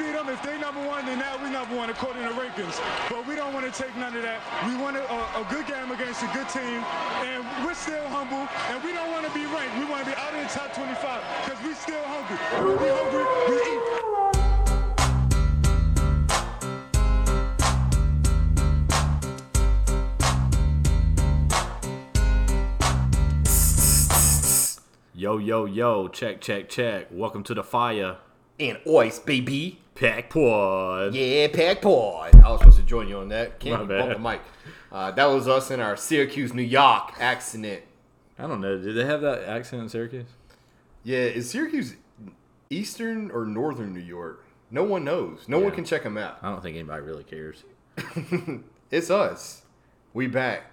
beat them. If they number one, then now we number one according to rankings. But we don't want to take none of that. We want a, a, good game against a good team, and we're still humble, and we don't want to be ranked. We want to be out in the top 25 because we still hungry. When we hungry, we eat. Yo, yo, yo, check, check, check. Welcome to the fire. And Ois, baby. Pack Pod. Yeah, Pack Pod. I was supposed to join you on that. Can't My even bump bad. the mic. Uh, that was us in our Syracuse, New York accident. I don't know. Did they have that accent in Syracuse? Yeah, is Syracuse eastern or northern New York? No one knows. No one can check them out. I don't think anybody really cares. It's us. We back.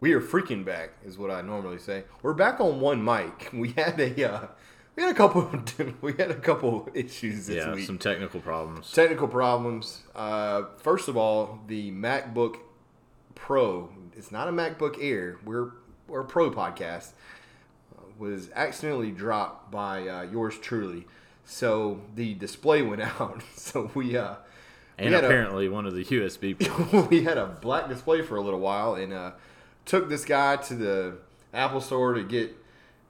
We are freaking back, is what I normally say. We're back on one mic. We had a uh, we had a couple we had a couple issues this yeah, week. some technical problems. Technical problems. Uh, first of all, the MacBook Pro. It's not a MacBook Air. We're we're a Pro podcast. uh, Was accidentally dropped by uh, yours truly. So the display went out. So we uh, and we had a- apparently one of the USB we had a black display for a little while and uh, took this guy to the Apple store to get,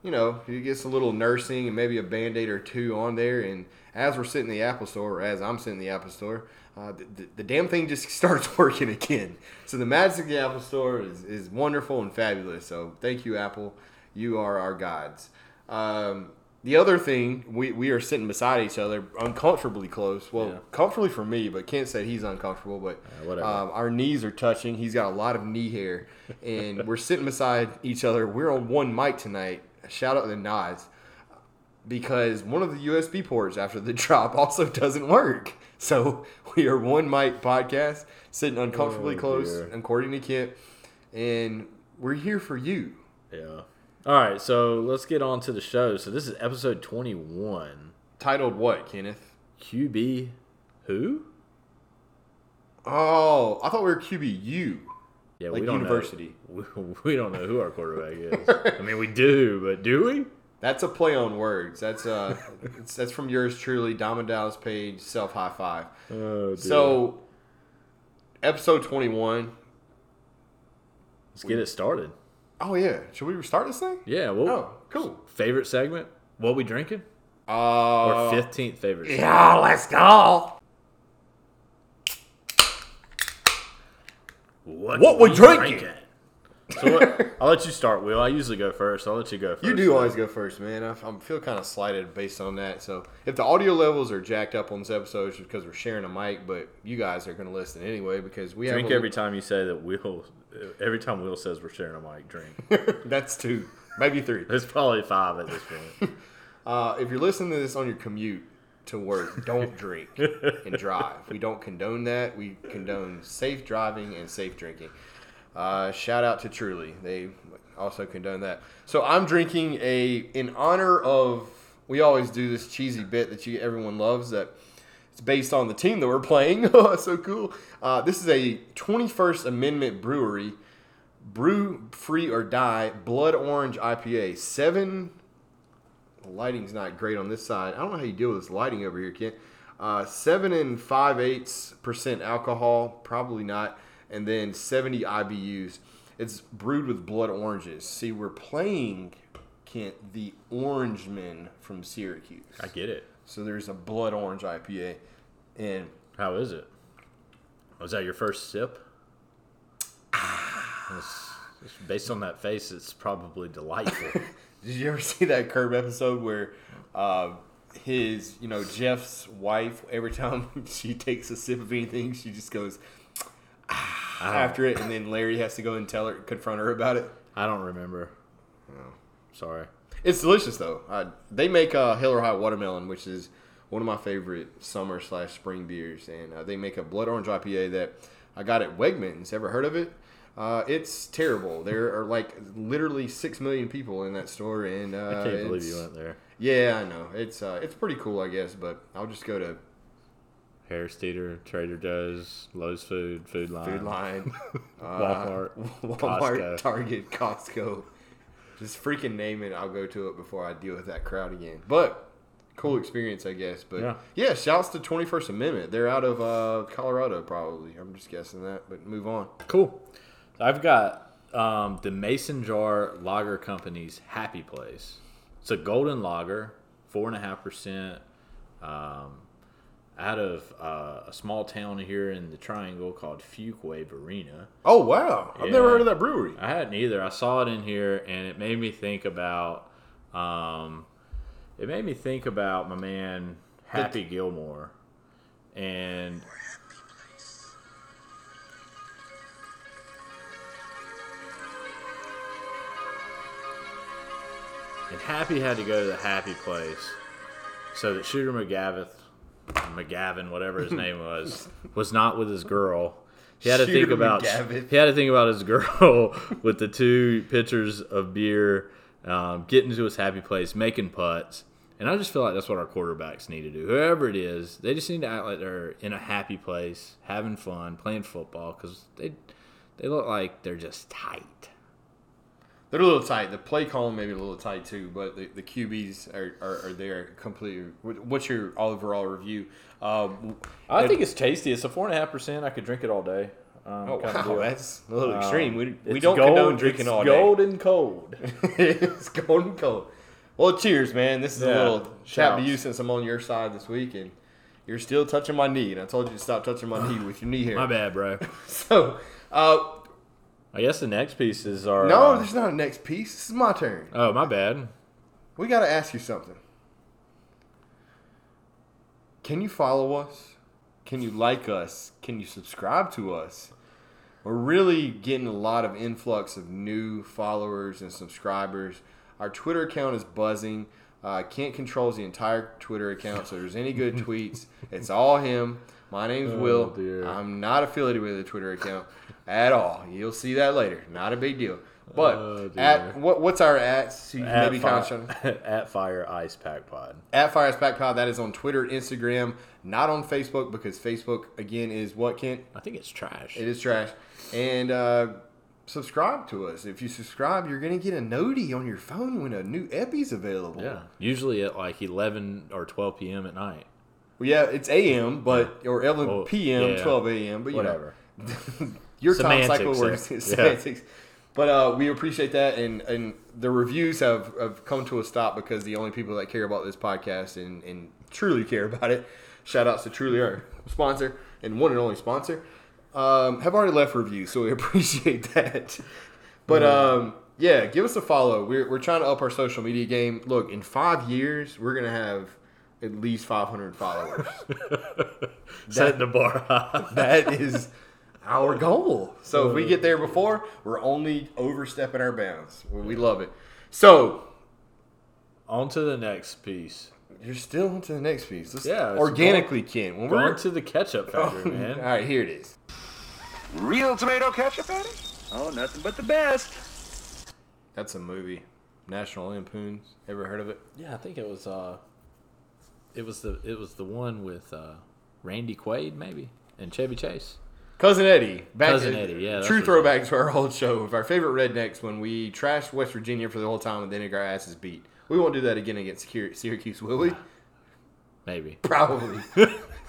you know, he gets a little nursing and maybe a band aid or two on there. And as we're sitting in the Apple store, or as I'm sitting in the Apple store, uh, the, the, damn thing just starts working again. So the magic of the Apple store is, is wonderful and fabulous. So thank you, Apple. You are our gods. Um, the other thing, we, we are sitting beside each other, uncomfortably close. Well, Yeah. comfortably for me, but Kent said he's uncomfortable. But Yeah, whatever. um, our knees are touching. He's got a lot of knee hair, and we're sitting beside each other. We're on one mic tonight. Shout out to Nas because one of the USB ports after the drop also doesn't work. So we are one mic podcast, sitting uncomfortably Oh, close, according to Kent, and we're here for you. yeah. All right, so let's get on to the show. So this is episode 21. Titled what, Kenneth? QB who? Oh, I thought we were QBU. Yeah, Like we don't university. Know, we, we don't know who our quarterback is. I mean, we do, but do we? That's a play on words. That's uh, it's, that's from yours truly, Diamond Dallas Page, self high five. Oh, So, episode 21. let's get it started. Oh, yeah. Should we start this thing? Yeah, well, Oh, cool. favorite segment? What we drinking? Uh, Or 15th favorite segment? Yeah, let's go. What, What we drinking? So what, I'll let you start, Will. I usually go first. I'll let you go first. You do always go first, man. I, I feel kind of slighted based on that. So, if the audio levels are jacked up on this episode, it's because we're sharing a mic, but you guys are going to listen anyway because we Drink have a- every time you say that Will. Every time Will says we're sharing a mic, drink. That's two, maybe three. There's probably five at this point. Uh, if you're listening to this on your commute to work, don't drink and drive. We don't condone that. We condone safe driving and safe drinking. Uh, shout out to Truly. They also condone that. So I'm drinking a in honor of. We always do this cheesy bit that you everyone loves that. It's based on the team that we're playing. Oh, so cool. Uh, this is a 21st Amendment Brewery Brew Free or Die Blood Orange IPA. Seven the lighting's not great on this side. I don't know how you deal with this lighting over here, Kent. Uh, seven and five eighths percent alcohol, probably not, and then 70 IBUs. It's brewed with blood oranges. See, we're playing Kent the Orangeman from Syracuse. I get it. So there's a blood orange IPA, and How is it? Was that your first sip? It's- it's based on that face, it's probably delightful. Did you ever see that Curb episode where uh, his, you know, Jeff's wife, every time she takes a sip of anything, she just goes "Ah," after it, and then Larry has to go and tell her, confront her about it. I don't remember. Sorry. It's delicious though. Uh, they make uh, Hell or High Watermelon, which is one of my favorite summer slash spring beers, and uh, they make a blood orange IPA that I got at Wegmans. Ever heard of it? Uh, it's terrible. There are like literally six million people in that store, and uh, I can't believe you went there. Yeah, I know. It's uh, it's pretty cool, I guess. But I'll just go to Harris Teeter, Trader Joe's, Lowe's Food, Food Lion. Food Lion, uh, Walmart, Walmart, Costco. Target, Costco. Just freaking name it. I'll go to it before I deal with that crowd again. But cool experience, I guess. But yeah, Yeah. shouts to Twenty First Amendment. They're out of uh, Colorado, probably. I'm just guessing that. But move on. Cool. I've got um, the Mason Jar Lager Company's Happy Place. It's a golden lager, four and a half percent, um, out of uh, a small town here in the Triangle called Fuquay Varina. Oh wow! I've never heard of that brewery. I hadn't either. I saw it in here, and it made me think about. Um, it made me think about my man Happy Gilmore, and and Happy had to go to the Happy Place, so that Shooter McGavin, McGavin, whatever his name was, was not with his girl. He had to think about McGavin. he had to think about his girl with the two pitchers of beer, um, getting to his happy place, making putts. And I just feel like that's what our quarterbacks need to do. Whoever it is, they just need to act like they're in a happy place, having fun, playing football, because they they look like they're just tight. They're a little tight. The play column maybe a little tight too, but the, the QBs are, are, are there completely. What's your overall review? Um, I think it's tasty. It's a four and a half percent. I could drink it all day. Um, oh wow, that's a little Um, extreme. We, we don't gold- condone drinking it's all day. Golden cold. it's golden cold. Well, cheers, man. This is a little shout to you since I'm on your side this week, and you're still touching my knee. And I told you to stop touching my knee with your knee hair. My bad, bro. So, uh, I guess the next pieces are. no, uh, there's not a next piece. This is my turn. oh, my bad. We got to ask you something. Can you follow us? Can you like us? Can you subscribe to us? We're really getting a lot of influx of new followers and subscribers. Our Twitter account is buzzing. Uh, Kent controls the entire Twitter account, so there's any good tweets, it's all him. My name's Oh, Will. dear. I'm not affiliated with a Twitter account at all. You'll see that later. Not a big deal. But Oh, at what, what's our at? So you can At, maybe fi- at Fire Ice Pack Pod. at Fire Ice Pack Pod. That is on Twitter, Instagram, not on Facebook because Facebook again is what Kent. I think it's trash. It is trash. And uh, subscribe to us. If you subscribe, you're gonna get a noti on your phone when a new epi's available. Yeah, usually at like 11 or 12 p.m. at night. Well, yeah, it's AM, but or 11 Well, p.m., yeah. 12 a.m. But you know, Whatever. your time Semantics cycle works. Yeah. semantics. But uh, we appreciate that, and, and the reviews have, have come to a stop because the only people that care about this podcast and, and truly care about it, shout outs to Truly, our sponsor and one and only sponsor, um, have already left reviews, so we appreciate that. But um, yeah, give us a follow. We're, we're trying to up our social media game. Look, in five years, we're going to have at least 500 followers. Set the bar high. that is our goal. So if we get there before, we're only overstepping our bounds. We we love it. So On to the next piece. you're still on to the next piece. Let's Yeah, it's organically, Ken. When we're Going to the ketchup factory, all man. All right, here it is. Real tomato ketchup, Eddie? Oh, nothing but the best. That's a movie. National Lampoons. Ever heard of it? Yeah, I think it was. uh It was the it was the one with uh Randy Quaid maybe and Chevy Chase. Cousin Eddie. Back Cousin Eddie, yeah, True throwback to our old show of our favorite rednecks when we trashed West Virginia for the whole time and then got our asses beat. We won't do that again against Syracuse, will we? Maybe. Probably.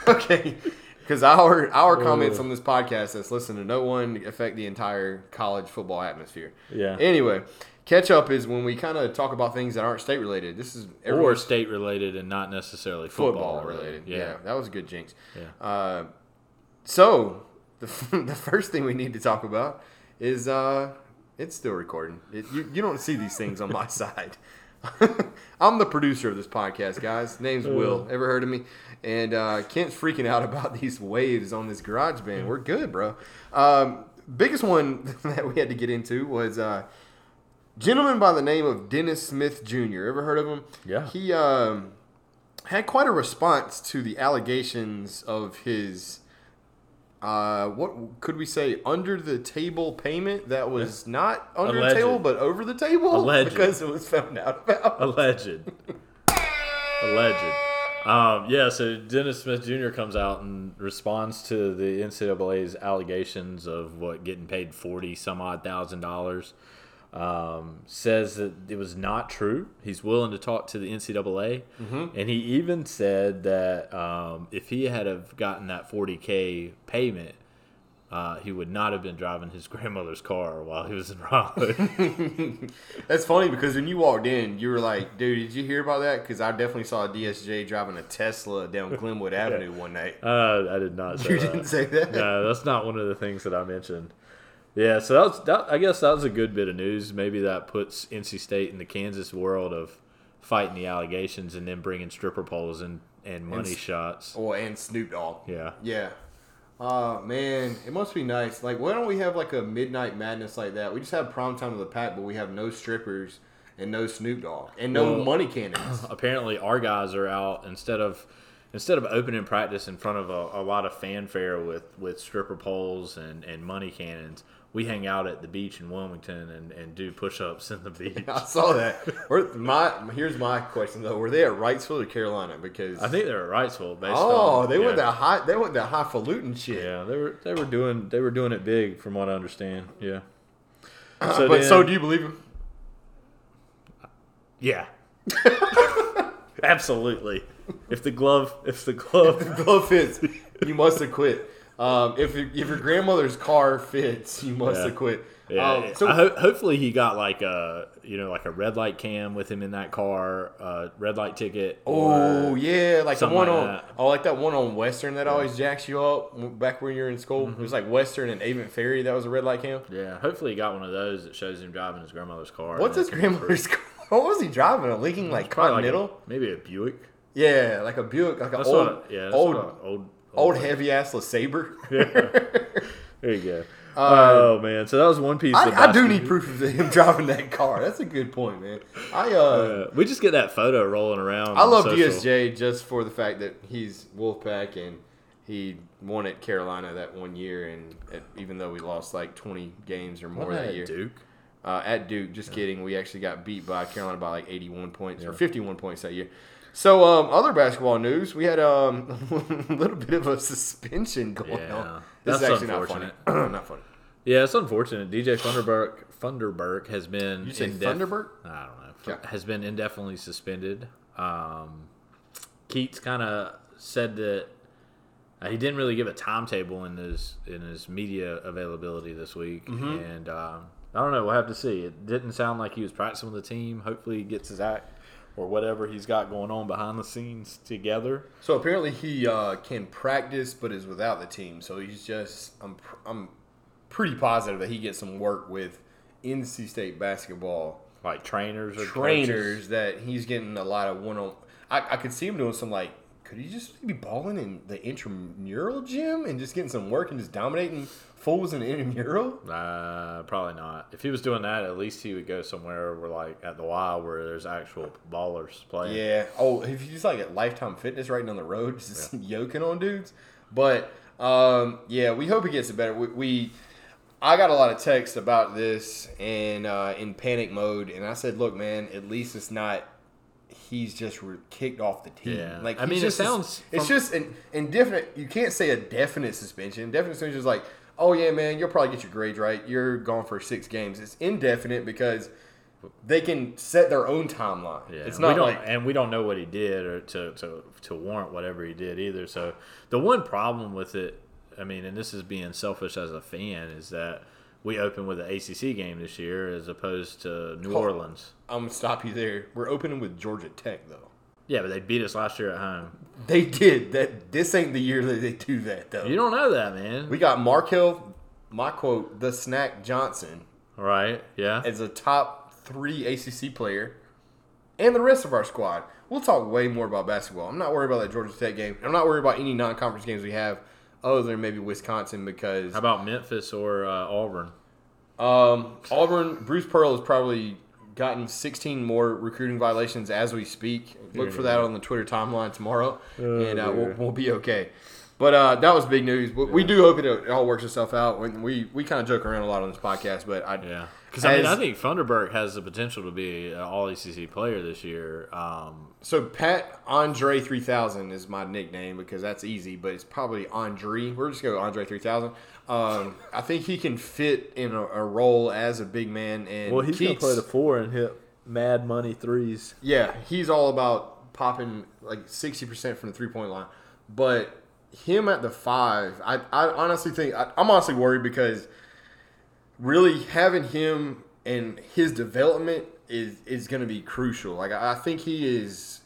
okay. Because our our comments on this podcast that's listened to no one affect the entire college football atmosphere. Yeah. Anyway, catch up is when we kind of talk about things that aren't state related. This is Or state related and not necessarily football, football related. Yeah. Yeah. that was a good jinx. Yeah. Uh, so the the first thing we need to talk about is uh, it's still recording. It, you you don't see these things on my side. I'm the producer of this podcast, guys. Name's Will. Ever heard of me? And uh, Kent's freaking out about these waves on this garage band. We're good, bro. Um, biggest one that we had to get into was uh, gentleman by the name of Dennis Smith Jr. Ever heard of him? Yeah. He um, had quite a response to the allegations of his uh, what could we say under the table payment that was not under Alleged. the table but over the table Alleged. because it was found out about. Alleged. Alleged. Um, yeah, so Dennis Smith Jr. comes out and responds to the NCAA's allegations of what getting paid forty some odd thousand dollars. Um, says that it was not true. He's willing to talk to the NCAA, and he even said that um, if he had have gotten that 40k payment, uh, he would not have been driving his grandmother's car while he was in Raleigh. That's funny because when you walked in, you were like, "Dude, did you hear about that?" Because I definitely saw a DSJ driving a Tesla down Glenwood Avenue one night. uh, I did not. Say You that. didn't say that. no, that's not one of the things that I mentioned. Yeah, so that was that, I guess that was a good bit of news. Maybe that puts NC State in the Kansas world of fighting the allegations and then bringing stripper poles and, and money s- shots. Oh, and Snoop Dogg. Yeah. Yeah. Uh man, it must be nice. Like, why don't we have like a midnight madness like that? We just have prime time of the pack, but we have no strippers and no Snoop Dogg and no Well- money cannons. Apparently, our guys are out instead of instead of opening practice in front of a, a lot of fanfare with, with stripper poles and, and money cannons. We hang out at the beach in Wilmington and, and do push ups in the beach. I saw that. My here's my question though: Were they at Wrightsville or Carolina? Because I think they're at Wrightsville. Based oh, on, they yeah. went that high. They went that highfalutin shit. Yeah, they were they were doing they were doing it big from what I understand. Yeah. Uh, but then- so do you believe him? Yeah. Absolutely. If the glove if the glove glove fits, you must have quit. Um, if if your grandmother's car fits, you must Yeah. have quit. yeah, Um, so ho- hopefully he got like a you know like a red light cam with him in that car, uh, red light ticket. oh yeah, like the one like on that. oh like that one on Western that always jacks you up back when you were in school. Mm-hmm. It was like Western and Avent Ferry. That was a red light cam. yeah. Hopefully he got one of those that shows him driving his grandmother's car. What's his that can be grandmother's car? What was he driving? A leaking like Probably like a- Continental? maybe a Buick. yeah, like a Buick, like an old. Yeah. Old, old. Old heavy ass LeSabre. There you go. oh man, so that was one piece. of Uh, I, I do need proof of him driving that car. That's a good point, man. I uh, Uh, we just get that photo rolling around. I love social. DSJ just for the fact that he's Wolfpack and he won at Carolina that one year, and at, even though we lost like 20 games or more that year, Duke. Uh, at Duke, just kidding. We actually got beat by Carolina by like 81 points or 51 points that year. So, um, other basketball news, we had um, a little bit of a suspension going Yeah, on. This that's is actually not funny. not funny. Yeah, it's unfortunate. DJ Funderburk Funderburk has been You say indef- Thunderbird? I don't know. Yeah. Has been indefinitely suspended. Um, Keatts kind of said that uh, he didn't really give a timetable in his in his media availability this week, Mm-hmm. and um, I don't know. We'll have to see. It didn't sound like he was practicing with the team. Hopefully, he gets his act or whatever he's got going on behind the scenes together. So apparently he uh, can practice, but is without the team. So he's just I'm I'm pretty positive that he gets some work with NC State basketball Like trainers or trainers coaches. that he's getting a lot of one on. I, I could see him doing some like. Could he just be balling in the intramural gym and just getting some work and just dominating fools in the intramural? Uh, probably not. If he was doing that, at least he would go somewhere where, like, at the Y, where there's actual ballers playing. Yeah. Oh, if he's like at Lifetime Fitness right down the road, just yoking on dudes. But um, yeah, we hope he gets it better. We, we I got a lot of texts about this and uh, in panic mode, and I said, "Look, man, at least it's not." He's just re- kicked off the team. Yeah. Like I mean, it sounds It's from- just an indefinite. You can't say a definite suspension. Indefinite suspension is like, oh yeah, man, you'll probably get your grades right. You're gone for six games. It's indefinite because they can set their own timeline. Yeah, it's we don't, like and we don't know what he did or to, to to warrant whatever he did either. So the one problem with it, I mean, and this is being selfish as a fan, is that we open with an ACC game this year as opposed to New Orleans. I'm gonna stop you there. We're opening with Georgia Tech though. Yeah, but they beat us last year at home. They did that. This ain't the year that they do that though. You don't know that, man. we got Markell, my quote, the Snack Johnson, right? Yeah. as a top three ACC player, and the rest of our squad. We'll talk way more about basketball. I'm not worried about that Georgia Tech game. I'm not worried about any non-conference games we have, other than maybe Wisconsin because How about Memphis or uh, Auburn? Um, Auburn, Bruce Pearl has probably gotten 16 more recruiting violations as we speak. Look for that on the Twitter timeline tomorrow, and uh, we'll, we'll be okay. But uh, that was big news. We, we do hope it, it all works itself out. When we we kind of joke around a lot on this podcast, but I Yeah. Because I mean, I think Funderburk has the potential to be an All ACC player this year. Um, So Pat Andre three thousand is my nickname because that's easy, but it's probably Andre. We're just gonna go Andre three thousand. Um, I think he can fit in a, a role as a big man and Well, he's gonna play the four and hit mad money threes. Yeah, he's all about popping like sixty percent from the three point line. But him at the five, I, I honestly think I, I'm honestly worried because really having him and his development is is going to be crucial. Like I, think he is,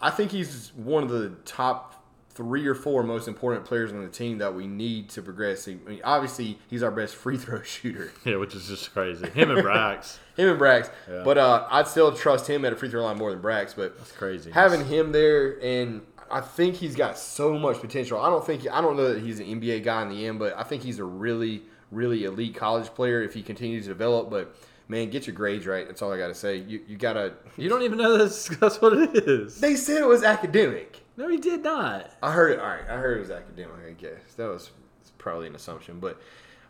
I think he's one of the top three or four most important players on the team that we need to progress. I mean, obviously, he's our best free throw shooter. yeah, which is just crazy. Him and Brax, Him and Brax, Yeah. but uh, I'd still trust him at a free throw line more than Brax. But it's crazy. having him there and I think he's got so much potential. I don't think I don't know that he's an NBA guy in the end, but I think he's a really really elite college player if he continues to develop. But man, get your grades right. That's all I got to say. You you gotta. you don't even know that's, that's what it is. They said it was academic. No, he did not. I heard it. All right, I heard it was academic. I guess that was probably an assumption, but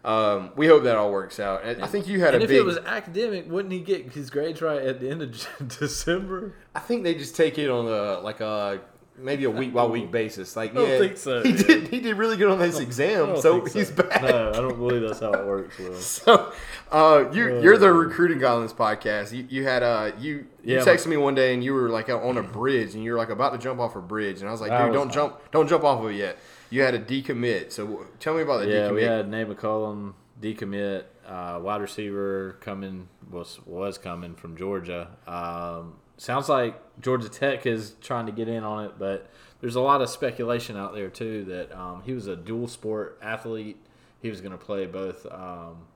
um, we hope that all works out. And I think you had And a if big. it was academic, wouldn't he get his grades right at the end of December? I think they just take it on a like a maybe a week by week basis. Like, don't yeah, think so, He dude. did. He did really good on this exam, so he's back. No, I don't believe that's how it works. Will. So, uh, you you're the recruiting guy on this podcast. You, you had uh you you Yeah, texted me one day and you were like on a bridge and you were like about to jump off a bridge and I was like, dude, was don't jump, don't jump off of it yet. You had a decommit. So tell me about the Yeah, decommit. we had Nate McCollum decommit, uh, wide receiver coming was was coming from Georgia. Um, sounds like Georgia Tech is trying to get in on it, but there's a lot of speculation out there too that um, he was a dual sport athlete. He was going to play both um,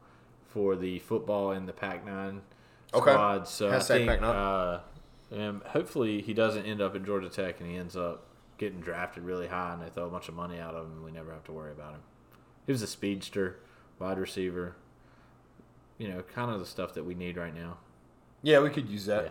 for the football and the Pac-9 Okay. squad. So I think Pac-9. uh, and hopefully he doesn't end up at Georgia Tech and he ends up getting drafted really high and they throw a bunch of money out of him and we never have to worry about him. He was a speedster, wide receiver. You know, kind of the stuff that we need right now. yeah, we could use that. Yeah.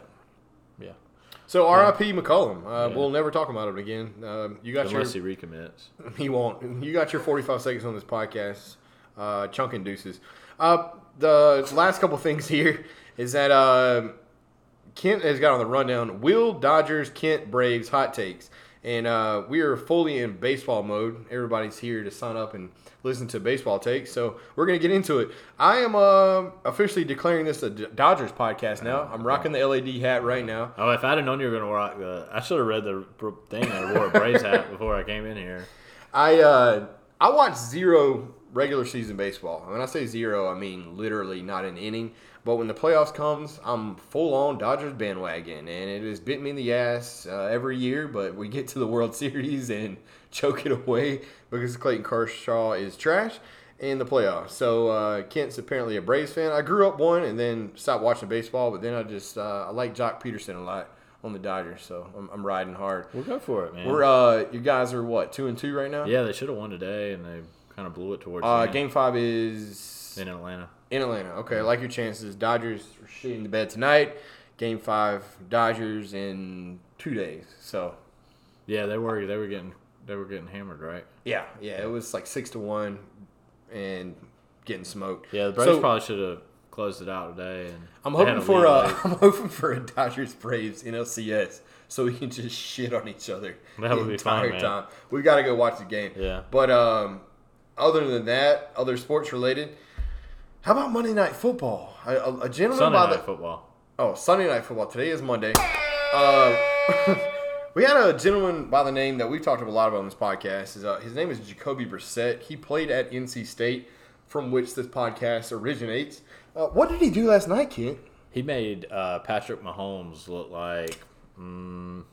So R.I.P. McCollum. Uh, Yeah. We'll never talk about him again. Um, you got Unless your he recommits. He won't. You got your 45 seconds on this podcast. Uh, chunk and deuces. Uh, the last couple things here is that uh, Kent has got on the rundown Will Dodgers, Kent Braves hot takes. And uh, we are fully in baseball mode. Everybody's here to sign up and listen to baseball takes. So we're going to get into it. I am uh, officially declaring this a Dodgers podcast now. I'm rocking the LAD hat right now. Oh, if I'd have known you were going to rock the, I should have read the thing I wore a Braves hat before I came in here. I uh, I watched zero regular season baseball. When I say zero, I mean literally not an inning. But when the playoffs comes, I'm full on Dodgers bandwagon, and it has bit me in the ass uh, every year. But we get to the World Series and choke it away because Clayton Kershaw is trash in the playoffs. So uh, Kent's apparently a Braves fan. I grew up one and then stopped watching baseball, but then I just uh, I like Joc Pederson a lot on the Dodgers, so I'm, I'm riding hard. We'll go for it, man. We're uh, you guys are what two and two right now? yeah, they should have won today, and they kind of blew it towards Uh, game five is in Atlanta. in Atlanta. Okay, I like your chances. Dodgers are shitting the bed tonight. Game five, Dodgers in two days. So Yeah, they were they were getting they were getting hammered, right? yeah, yeah, it was like six to one, and getting smoked. Yeah, the Braves So, probably should have closed it out today. And I'm hoping for lead uh, late. I'm hoping for a Dodgers Braves NLCS so we can just shit on each other That the would be entire time. We got to go watch the game. Yeah. But um, other than that, other sports related. How about Monday Night Football? A, a, a gentleman Sunday by night the football. Oh, Sunday night football. Today is Monday. Uh, we had a gentleman by the name that we've talked about a lot about on this podcast. Is uh, his name is Jacoby Brissett. He played at NC State, from which this podcast originates. Uh, what did he do last night, Kent? He made uh, Patrick Mahomes look like. Mm,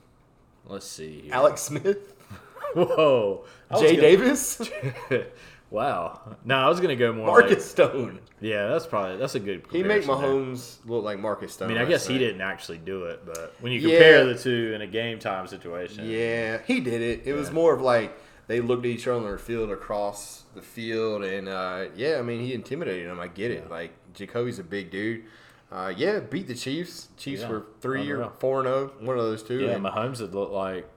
let's see. here. Alex Smith, Whoa. Jay gonna- Davis, wow. No, I was gonna go more. Marcus Like, Stone. yeah, that's probably that's a good. He made comparison there. Mahomes look like Marcus Stone. I mean, I guess he didn't actually do it, but when you Yeah. compare the two in a game time situation, Yeah, he did it. It was more of like they looked at each other on their field across the field, and uh, yeah, I mean he intimidated him. I get it. Like Jacoby's a big dude. Uh, yeah, beat the Chiefs. Chiefs Yeah, were three or four and zero, one of those two. yeah, and- Mahomes had looked like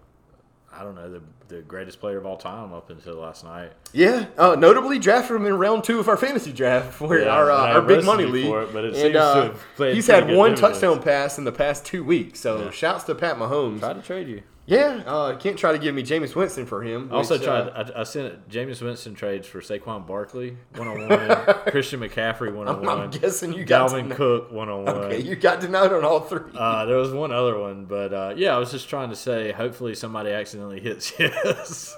I don't know the the greatest player of all time up until last night. Yeah, uh, notably drafted him in round two of our fantasy draft, where Yeah, our uh, our big money league. for it, but it and uh, he's had one touchdown pass in the past two weeks. So shouts to Pat Mahomes. Tried to trade you. Yeah, uh, can't try to give me Jameis Winston for him. I also which, tried. uh, I, I sent Jameis Winston trades for Saquon Barkley one on one, Christian McCaffrey one on one, guessing you got Dalvin to. Cook one on one. Okay, you got know on all three. Uh, there was one other one, but uh, yeah, I was just trying to say. Hopefully, somebody accidentally hits yes.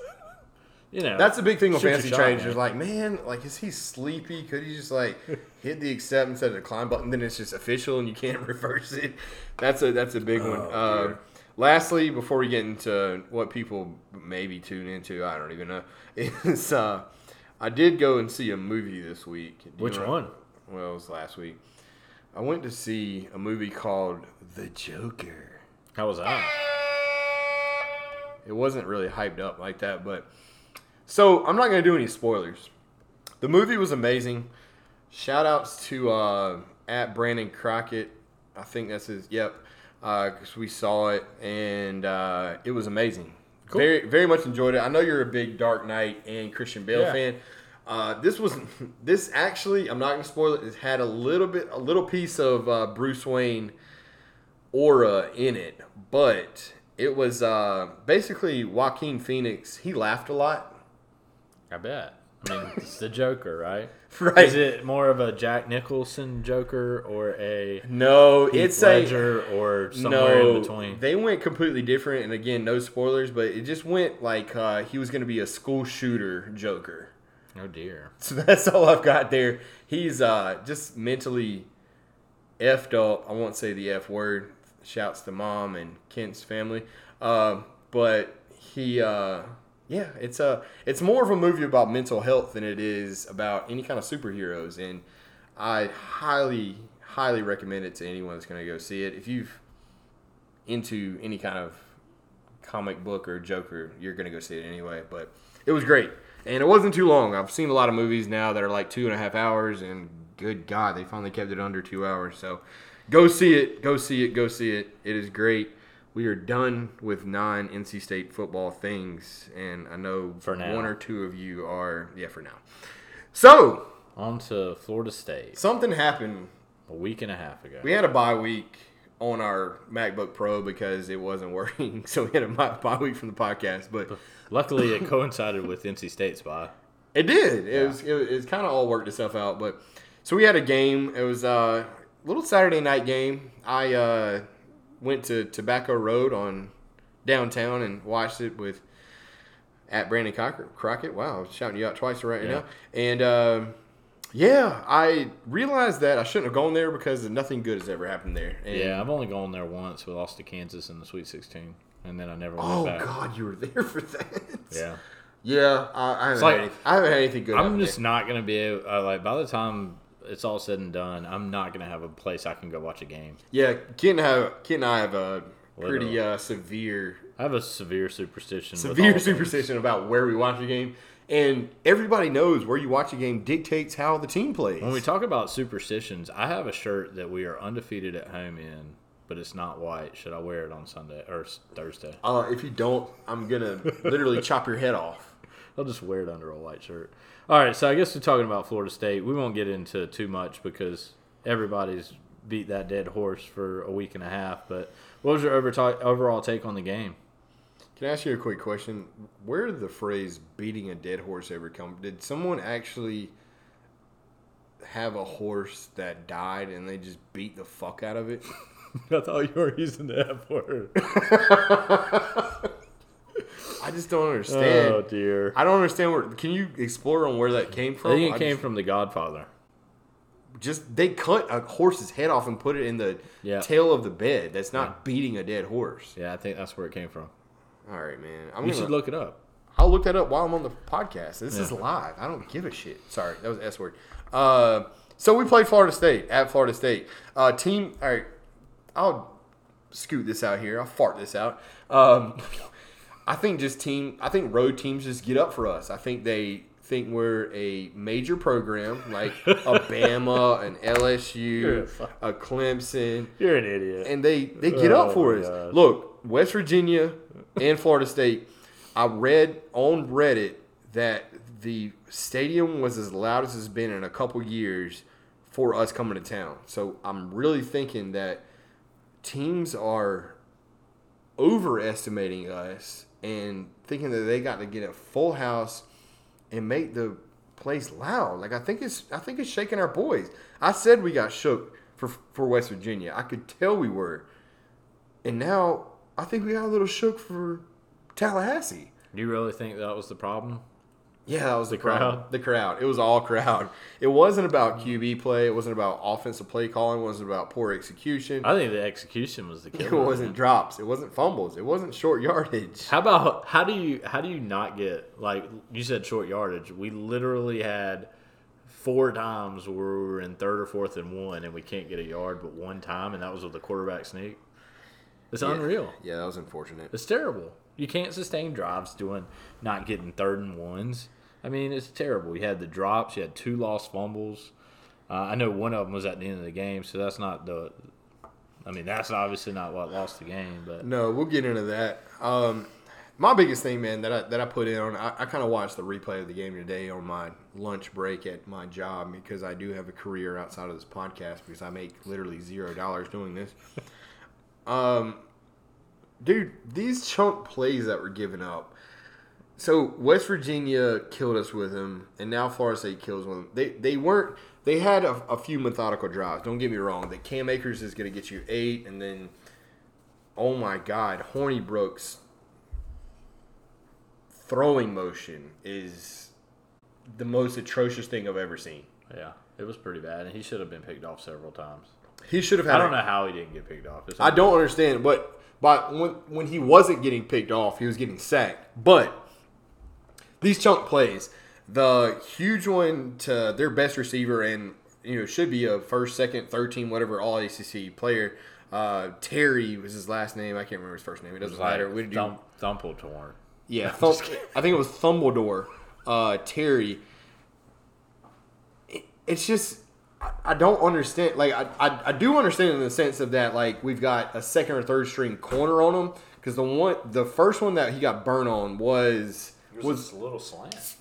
you know, That's the big thing with fantasy trades. like, man, like, is he sleepy? Could he just like hit the accept instead of the decline button? Then it's just official and you can't reverse it. That's a that's a big one. Oh, Uh, dear. Lastly, before we get into what people maybe tune into, I don't even know. Is uh, I did go and see a movie this week. Do Which wanna- one? Well, it was last week. I went to see a movie called The Joker. How was that? It wasn't really hyped up like that, but so I'm not gonna do any spoilers. The movie was amazing. Shout outs to uh, at Brandon Crockett. I think that's his. Yep, because we saw it and uh, it was amazing. Cool. Very very much enjoyed it. I know you're a big Dark Knight and Christian Bale Yeah. fan. Uh, this was this actually. I'm not gonna spoil it. It had a little bit a little piece of uh, Bruce Wayne aura in it, but it was uh, basically Joaquin Phoenix. He laughed a lot. I bet. I mean, it's the Joker, right? Right. Is it more of a Jack Nicholson Joker or a No, Heath it's a Ledger or somewhere no. in between? They went completely different, and again, no spoilers, but it just went like uh, he was going to be a school shooter Joker. Oh dear. So that's all I've got there. He's uh, just mentally effed up. I won't say the f word. Shouts to mom and Kent's family. Uh, but he, uh, yeah, it's a it's more of a movie about mental health than it is about any kind of superheroes. And I highly, highly recommend it to anyone that's going to go see it. If you've into any kind of comic book or Joker, you're gonna go see it anyway. But it was great, and it wasn't too long. I've seen a lot of movies now that are like two and a half hours, and good God, they finally kept it under two hours. So go see it, go see it, go see it. It is great. We are done with non NC State football things, and I know For now. one or two of you are yeah for now. So On to Florida State. something happened A week and a half ago. we had a bye week on our MacBook Pro because it wasn't working, so we had a bye week from the podcast. But Luckily, it coincided with NC State's bye. it did. It was. It, it's kind of all worked itself out. But so we had a game. It was uh, a little Saturday night game. I uh, went to Tobacco Road on downtown and watched it with at Brandon Crockett. Crockett. Wow, I'm shouting you out twice right Yeah. now. And um, yeah, I realized that I shouldn't have gone there because nothing good has ever happened there. And Yeah, I've only gone there once. We lost to Kansas in the Sweet 16, and then I never went Oh back. God, you were there for that. Yeah. Yeah, I, I, haven't, like- had any, I haven't had anything good. I'm just there. not gonna be able. Uh, like by the time it's all said and done, I'm not gonna have a place I can go watch a game. Yeah, Kent and I, Kent and I have a pretty uh, severe, I have a severe superstition. severe superstition about where we watch a game, and everybody knows where you watch a game dictates how the team plays. When we talk about superstitions, I have a shirt that we are undefeated at home in, but it's not white. Should I wear it on Sunday or Thursday? uh, if you don't, I'm gonna literally chop your head off. I'll just wear it under a white shirt. All right, so I guess we're talking about Florida State. We won't get into too much because everybody's beat that dead horse for a week and a half. But what was your over overall take on the game? Can I ask you a quick question? Where did the phrase "beating a dead horse" ever come? Did someone actually have a horse that died and they just beat the fuck out of it? I thought you were using the F word. I just don't understand. oh dear. I don't understand where. Can you explore on where that came from? I think it came just, from The Godfather. just they cut a horse's head off and put it in the Yeah. tail of the bed. That's not beating a dead horse. Yeah, I think that's where it came from. All right, man. I'm You gonna, should look it up. I'll look that up while I'm on the podcast. This is live. I don't give a shit. Sorry, that was S word. Uh, so we played Florida State at Florida State. Uh, team. All right, I'll scoot this out here. I'll fart this out. Um, I think just team. I think road teams just get up for us. I think they think we're a major program like a Bama, an a LSU, a Clemson You're an idiot. and they they get Oh up for oh us. gosh. Look, West Virginia and Florida State I read on Reddit that the stadium was as loud as it's been in a couple years for us coming to town. So I'm really thinking that teams are overestimating us and thinking that they got to get a full house and make the place loud. Like I think it's I think it's shaking our boys. I said we got shook for for West Virginia. I could tell we were. And now I think we got a little shook for Tallahassee. Do you really think that was the problem? Yeah, that was the, The crowd. crowd? The crowd. It was all crowd. It wasn't about QB play. It wasn't about offensive play calling. It wasn't about poor execution. I think the execution was the killer. It wasn't man. drops. It wasn't fumbles. It wasn't short yardage. How about how do you how do you not get like you said short yardage? We literally had four times where we were in third or fourth and one, and we can't get a yard, but one time, and that was with the quarterback sneak. It's unreal. Yeah, that was unfortunate. It's terrible. You can't sustain drives doing not getting third and ones. I mean, it's terrible. You had the drops. You had two lost fumbles. Uh, I know one of them was at the end of the game, so that's not the. I mean, that's obviously not what lost the game, but No, we'll get into that. Um, my biggest thing, man, that I, that I put in on, I, I kind of watched the replay of the game today on my lunch break at my job because I do have a career outside of this podcast because I make literally zero dollars doing this. Um, dude, these chunk plays that were given up. So West Virginia killed us with them, and now Florida State kills with them. They they weren't. They had a, a few methodical drives. Don't get me wrong. That Cam Akers is going to get you eight, and then oh my God, Hornibrook's throwing motion is the most atrocious thing I've ever seen. yeah, it was pretty bad, and he should have been picked off several times. He should have had. I don't a- know how he didn't get picked off. I don't understand, but but when when he wasn't getting picked off, he was getting sacked. But these chunk plays, the huge one to their best receiver and you know should be a first, second, third team, whatever, all ACC player. Uh, Terry was his last name. I can't remember his first name. It doesn't matter. We do Thump, Thumpletorn. yeah, Thump, I think it was Thumbledore, uh, Terry. It- it's just I, I don't understand. Like I, I I do understand in the sense of that like we've got a second or third string corner on him because the one the first one that he got burnt on was was a little slant.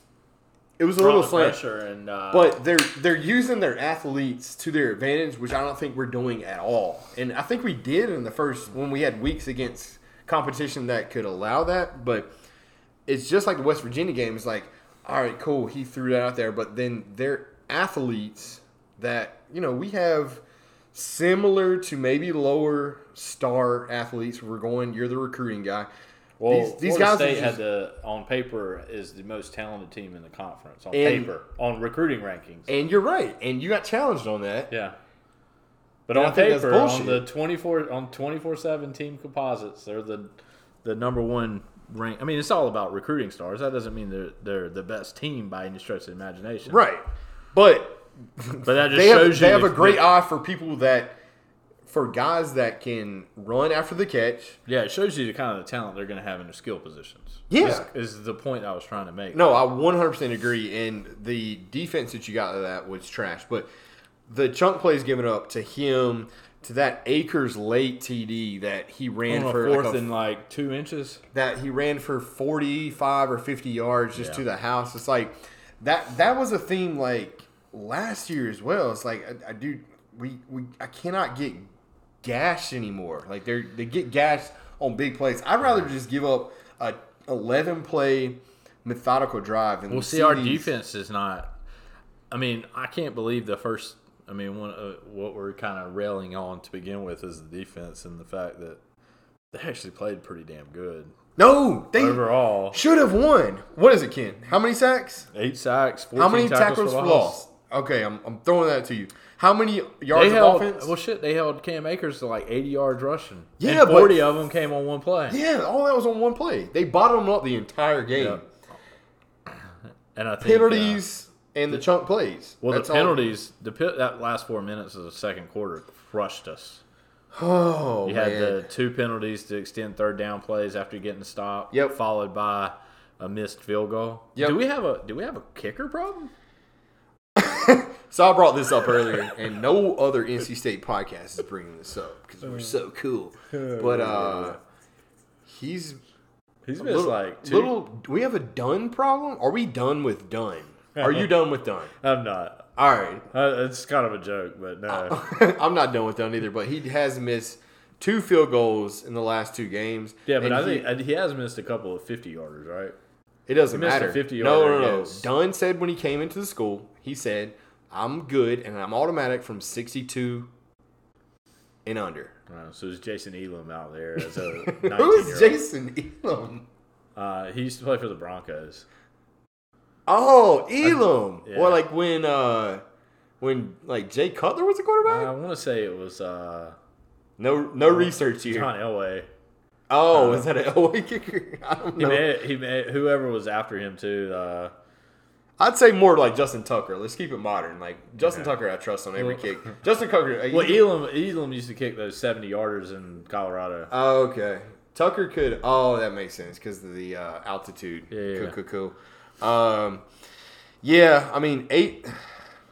it was a little slant. pressure and uh, But they're they're using their athletes to their advantage, which I don't think we're doing at all. And I think we did in the first when we had weeks against competition that could allow that. But it's just like the West Virginia game. It's like, all right, cool, he threw that out there, but then they're athletes that you know we have similar to maybe lower star athletes. We're going, you're the recruiting guy. Well, these, these Florida guys State just- had the on paper is the most talented team in the conference on And- paper on recruiting rankings. and you're right, and you got challenged on that. Yeah. But And on paper, on the twenty four on twenty four seven team composites, they're the the number one rank. I mean, it's all about recruiting stars. That doesn't mean they're they're the best team by any stretch of the imagination. Right, but But that just they shows have, they have a great eye for people that for guys that can run after the catch. Yeah, it shows you the kind of the talent they're going to have in the skill positions. Yeah. is, is the point I was trying to make. No, I 100% agree. And the defense that you got of that was trash. But the chunk plays given up to him, to that Akers late TD that he ran on for fourth like a- and like two inches. that he ran for 45 or 50 yards just Yeah. to the house. It's like that that was a theme like last year as well. It's like I, I do we we I cannot get gashed anymore. Like they they get gashed on big plays. I'd rather just give up a 11 play methodical drive and Well, see, our these- defense is not. I mean, I can't believe the first. I mean, one uh, what we're kind of railing on to begin with is the defense and the fact that they actually played pretty damn good No, they overall. should have won. What is it, Ken? How many sacks? Eight sacks. 14 How many tackles, tackles for loss? Okay, I'm, I'm throwing that to you. How many yards They of held offense? well, shit. They held Cam Akers to like eighty yards rushing. Yeah, and but- forty of them came on one play. Yeah, all that was on one play. They bottomed up the entire game. Yeah. And I think uh, Penalties and the chunk plays. well, That's the all- penalties. The that last four minutes of the second quarter crushed us. Oh, You had man. the two penalties to extend third down plays after getting stopped. Yep. Followed by a missed field goal. Yep. Do we have a Do we have a kicker problem? So I brought this up earlier, and no other NC State podcast is bringing this up because we're so cool. But uh, he's He's missed little, like two. little. Do we have a Dunn problem? Are we done with Dunn? Are you done with Dunn? I'm not. All right. Uh, it's kind of a joke, but no. I'm not done with Dunn either, but he has missed two field goals in the last two games. yeah, but and I he- think he has missed a couple of 50 yarders, right? It doesn't He missed a matter. 50 no, no, no. yes. Dunn said when he came into the school, he said, "I'm good and I'm automatic from 62 and under." Uh, so is Jason Elam out there as a Who is Jason Elam? Uh, he used to play for the Broncos. Oh, Elam. yeah. Well, like when uh when like Jay Cutler was the I want to say it was uh, no, no research here. John Elway. Oh, uh, is that an Elway kicker? I don't He know. may, he may, whoever was after him too. Uh, I'd say more like Justin Tucker. Let's keep it modern. Like Justin Yeah. Tucker, I trust on every Well- kick. Justin Tucker. well, Elam Elam used to kick those 70 yarders in Colorado. Oh, okay. Tucker could. Oh, that makes sense because of the uh, altitude. Yeah, yeah, Cool, cool, cool. Um, yeah, I mean eight.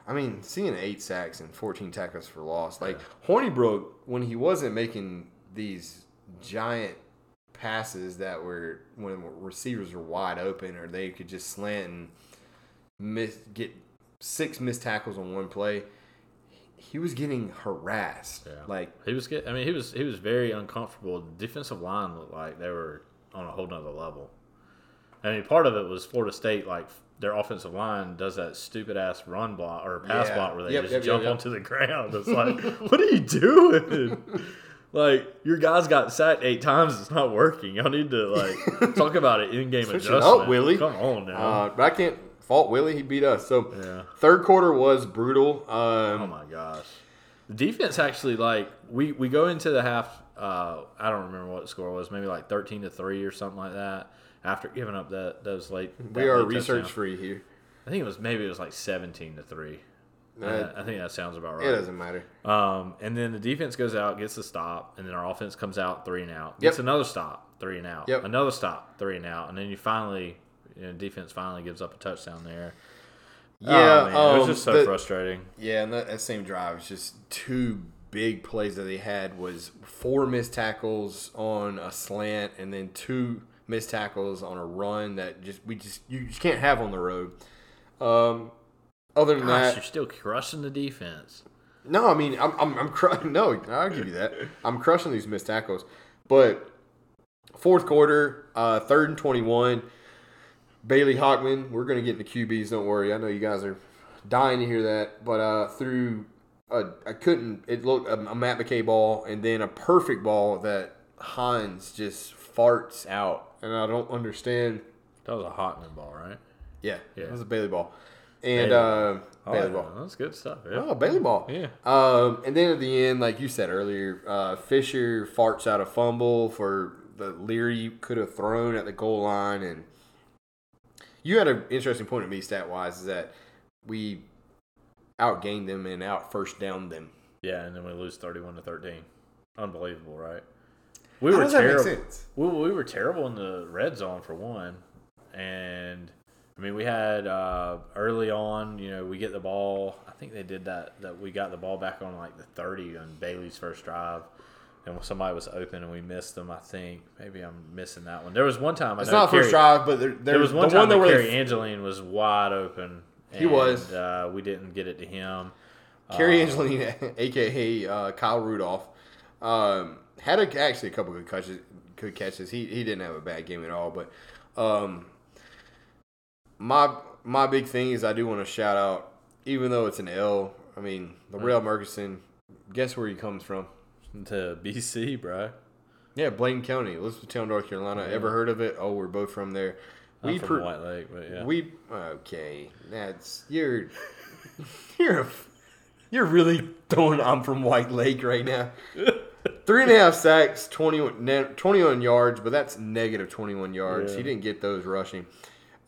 I mean, seeing eight sacks and 14 tackles for loss. Like Hornibrook, when he wasn't making these giant passes that were when receivers were wide open or they could just slant and miss, get six missed tackles on one play, he was getting harassed. Yeah. Like He was get, I mean, he was he was very uncomfortable. The defensive line looked like they were on a whole nother level. I mean, part of it was Florida State, like their offensive line does that stupid ass run block or pass Yeah. block where they Yep, just yep, jump yep. onto the ground. It's like, what are you doing? like your guys got sacked eight times. It's not working. Y'all need to like talk about it in game adjustment. up, Willie. Come on now. Uh, but I can't fault Willie. He beat us. So Yeah. third quarter was brutal. Oh Um, my gosh. The defense actually like we we go into the half uh I don't remember what the score was, maybe like 13 to 3 or something like that after giving up that those late we are late research touchdown. free here. I think it was maybe it was like 17 to 3. Uh, Uh, I think that sounds about right. It doesn't matter. Um, and then the defense goes out, gets the stop, and then our offense comes out three and out, gets Yep. another stop, three and out, Yep. another stop, three and out, and then you finally, you know, defense finally gives up a touchdown there. Yeah, Oh, man, it was um, just so the- frustrating. Yeah, and that, that same drive was just two big plays that they had was four missed tackles on a slant and then two missed tackles on a run that just we just you just can't have on the road. Um, other than Gosh, that, you're still crushing the defense. No, I mean, I'm, I'm, I'm cru- no, I'll give you that. I'm crushing these missed tackles. But fourth quarter, uh, third and 21, Bailey Hockman, we're going to get into QBs, don't worry. I know you guys are dying to hear that. But uh, through, a, I couldn't, it looked a, a Matt McKay ball and then a perfect ball that Hines just farts out. And I don't understand. That was a Hockman ball, right? Yeah, Yeah. it was a Bailey ball. And Bailey. uh, Oh, Bailey yeah, ball. That's good stuff. Yeah. Oh, Bailey ball. Yeah. Um, and then at the end, like you said earlier, uh, Fisher farts out a fumble for the Leary could have thrown at the goal line, and you had an interesting point to me stat wise is that we outgained them and out first down them. Yeah, and then we lose thirty-one to thirteen. Unbelievable, right? We How were does that make terrible. We, we were terrible in the red zone for one, and I mean we had uh, early on. You know, we get the ball. I think they did that. That we got the ball back on like the thirty on Bailey's first drive. And somebody was open and we missed them, I think maybe I'm missing that one. There was one time I It's not first drive, but there, There was one the time one that that where Cary they- Angeline was wide open. He was. Uh, we didn't get it to him. Cary Uh, Angeline, aka uh, Kyle Rudolph, um, had a, actually a couple good catches. Good catches. He he didn't have a bad game at all. But um, my my big thing is I do want to shout out, even though it's an L. I mean, the real Murkison. Guess where he comes from? To BC, bro. Yeah, Bladen County, Elizabethtown, North Carolina. Ever heard of it? Oh, we're both from there. I'm We from White Lake, but yeah. we okay. That's you're you're a, you're really throwing. I'm from White Lake right now. Three and a half sacks, 21, 21 yards, but that's negative 21 yards. Yeah. He didn't get those rushing.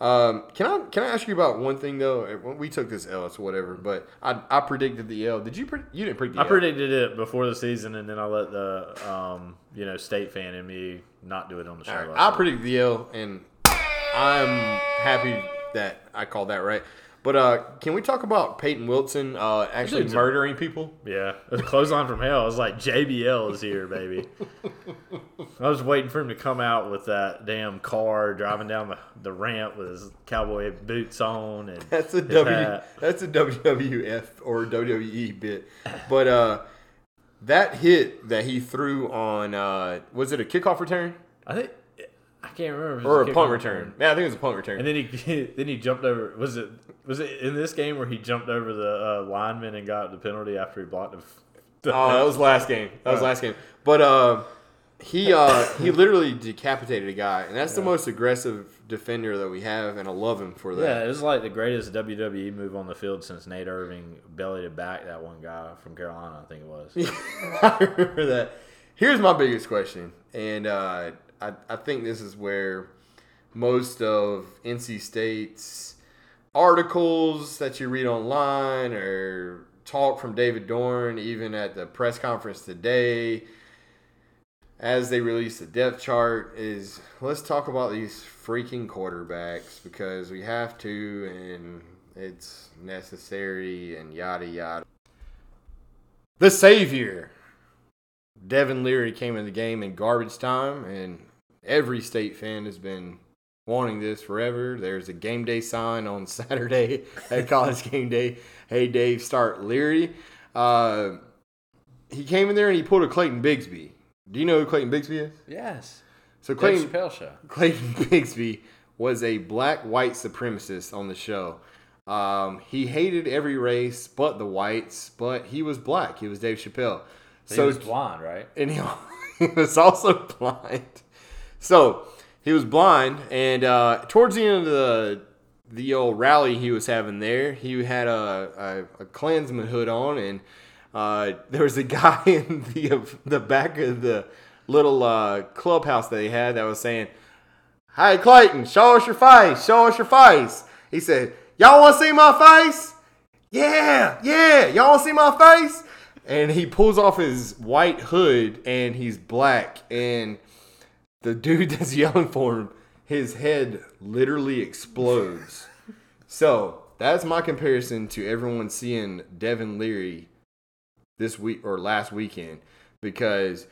Um, can I can I ask you about one thing though? We took this L, it's whatever, but I, I predicted the L. Did you? Pre- you didn't predict. The I L. predicted it before the season, and then I let the um, you know state fan in me not do it on the show. Right, I predicted the L, and I'm happy that I called that right. But uh, can we talk about Peyton Wilson uh, actually murdering people? Yeah, a clothesline from hell. I was like, JBL is here, baby. I was waiting for him to come out with that damn car driving down the, the ramp with his cowboy boots on and That's a W. hat. That's a WWF or WWE bit. But uh, that hit that he threw on uh, was it a kickoff return I think can't remember. if it was or a punt return? Yeah, I think it was a punt return. And then he then he jumped over. Was it was it in this game where he jumped over the uh, lineman and got the penalty after he blocked the? the Oh, that was last game. That was last game. But uh, he uh, he literally decapitated a guy, and that's the most aggressive defender that we have, and I love him for that. yeah, that. it was like the greatest WWE move on the field since Nate Irving bellied back that one guy from Carolina. I think it was. I remember that. Here's my biggest question, and uh, I I think this is where most of NC State's articles that you read online or talk from David Doeren, even at the press conference today, as they release the depth chart, is let's talk about these freaking quarterbacks because we have to and it's necessary and yada yada. The Savior. Devin Leary came in the game in garbage time, and every state fan has been wanting this forever. There's a game day sign on Saturday at college game day. Hey, Dave, start Leary. Uh, he came in there and he pulled a Clayton Bigsby. Do you know who Clayton Bigsby is? Yes. So Clayton, Chappelle show. Clayton Bigsby was a black white supremacist on the show. Um, he hated every race but the whites, but he was black. He was Dave Chappelle. So He was blonde, right? and he, he was also blind. So he was blind, and uh, towards the end of the the old rally he was having there, he had a a, a Klansman hood on, and uh, there was a guy in the the back of the little uh, clubhouse that they had that was saying, "Hey Clayton, show us your face. Show us your face." He said, "Y'all want to see my face?" Yeah, yeah. Y'all want to see my face? And he pulls off his white hood and he's black. And the dude that's yelling for him, his head literally explodes. so that's my comparison to everyone seeing Devin Leary this week or last weekend because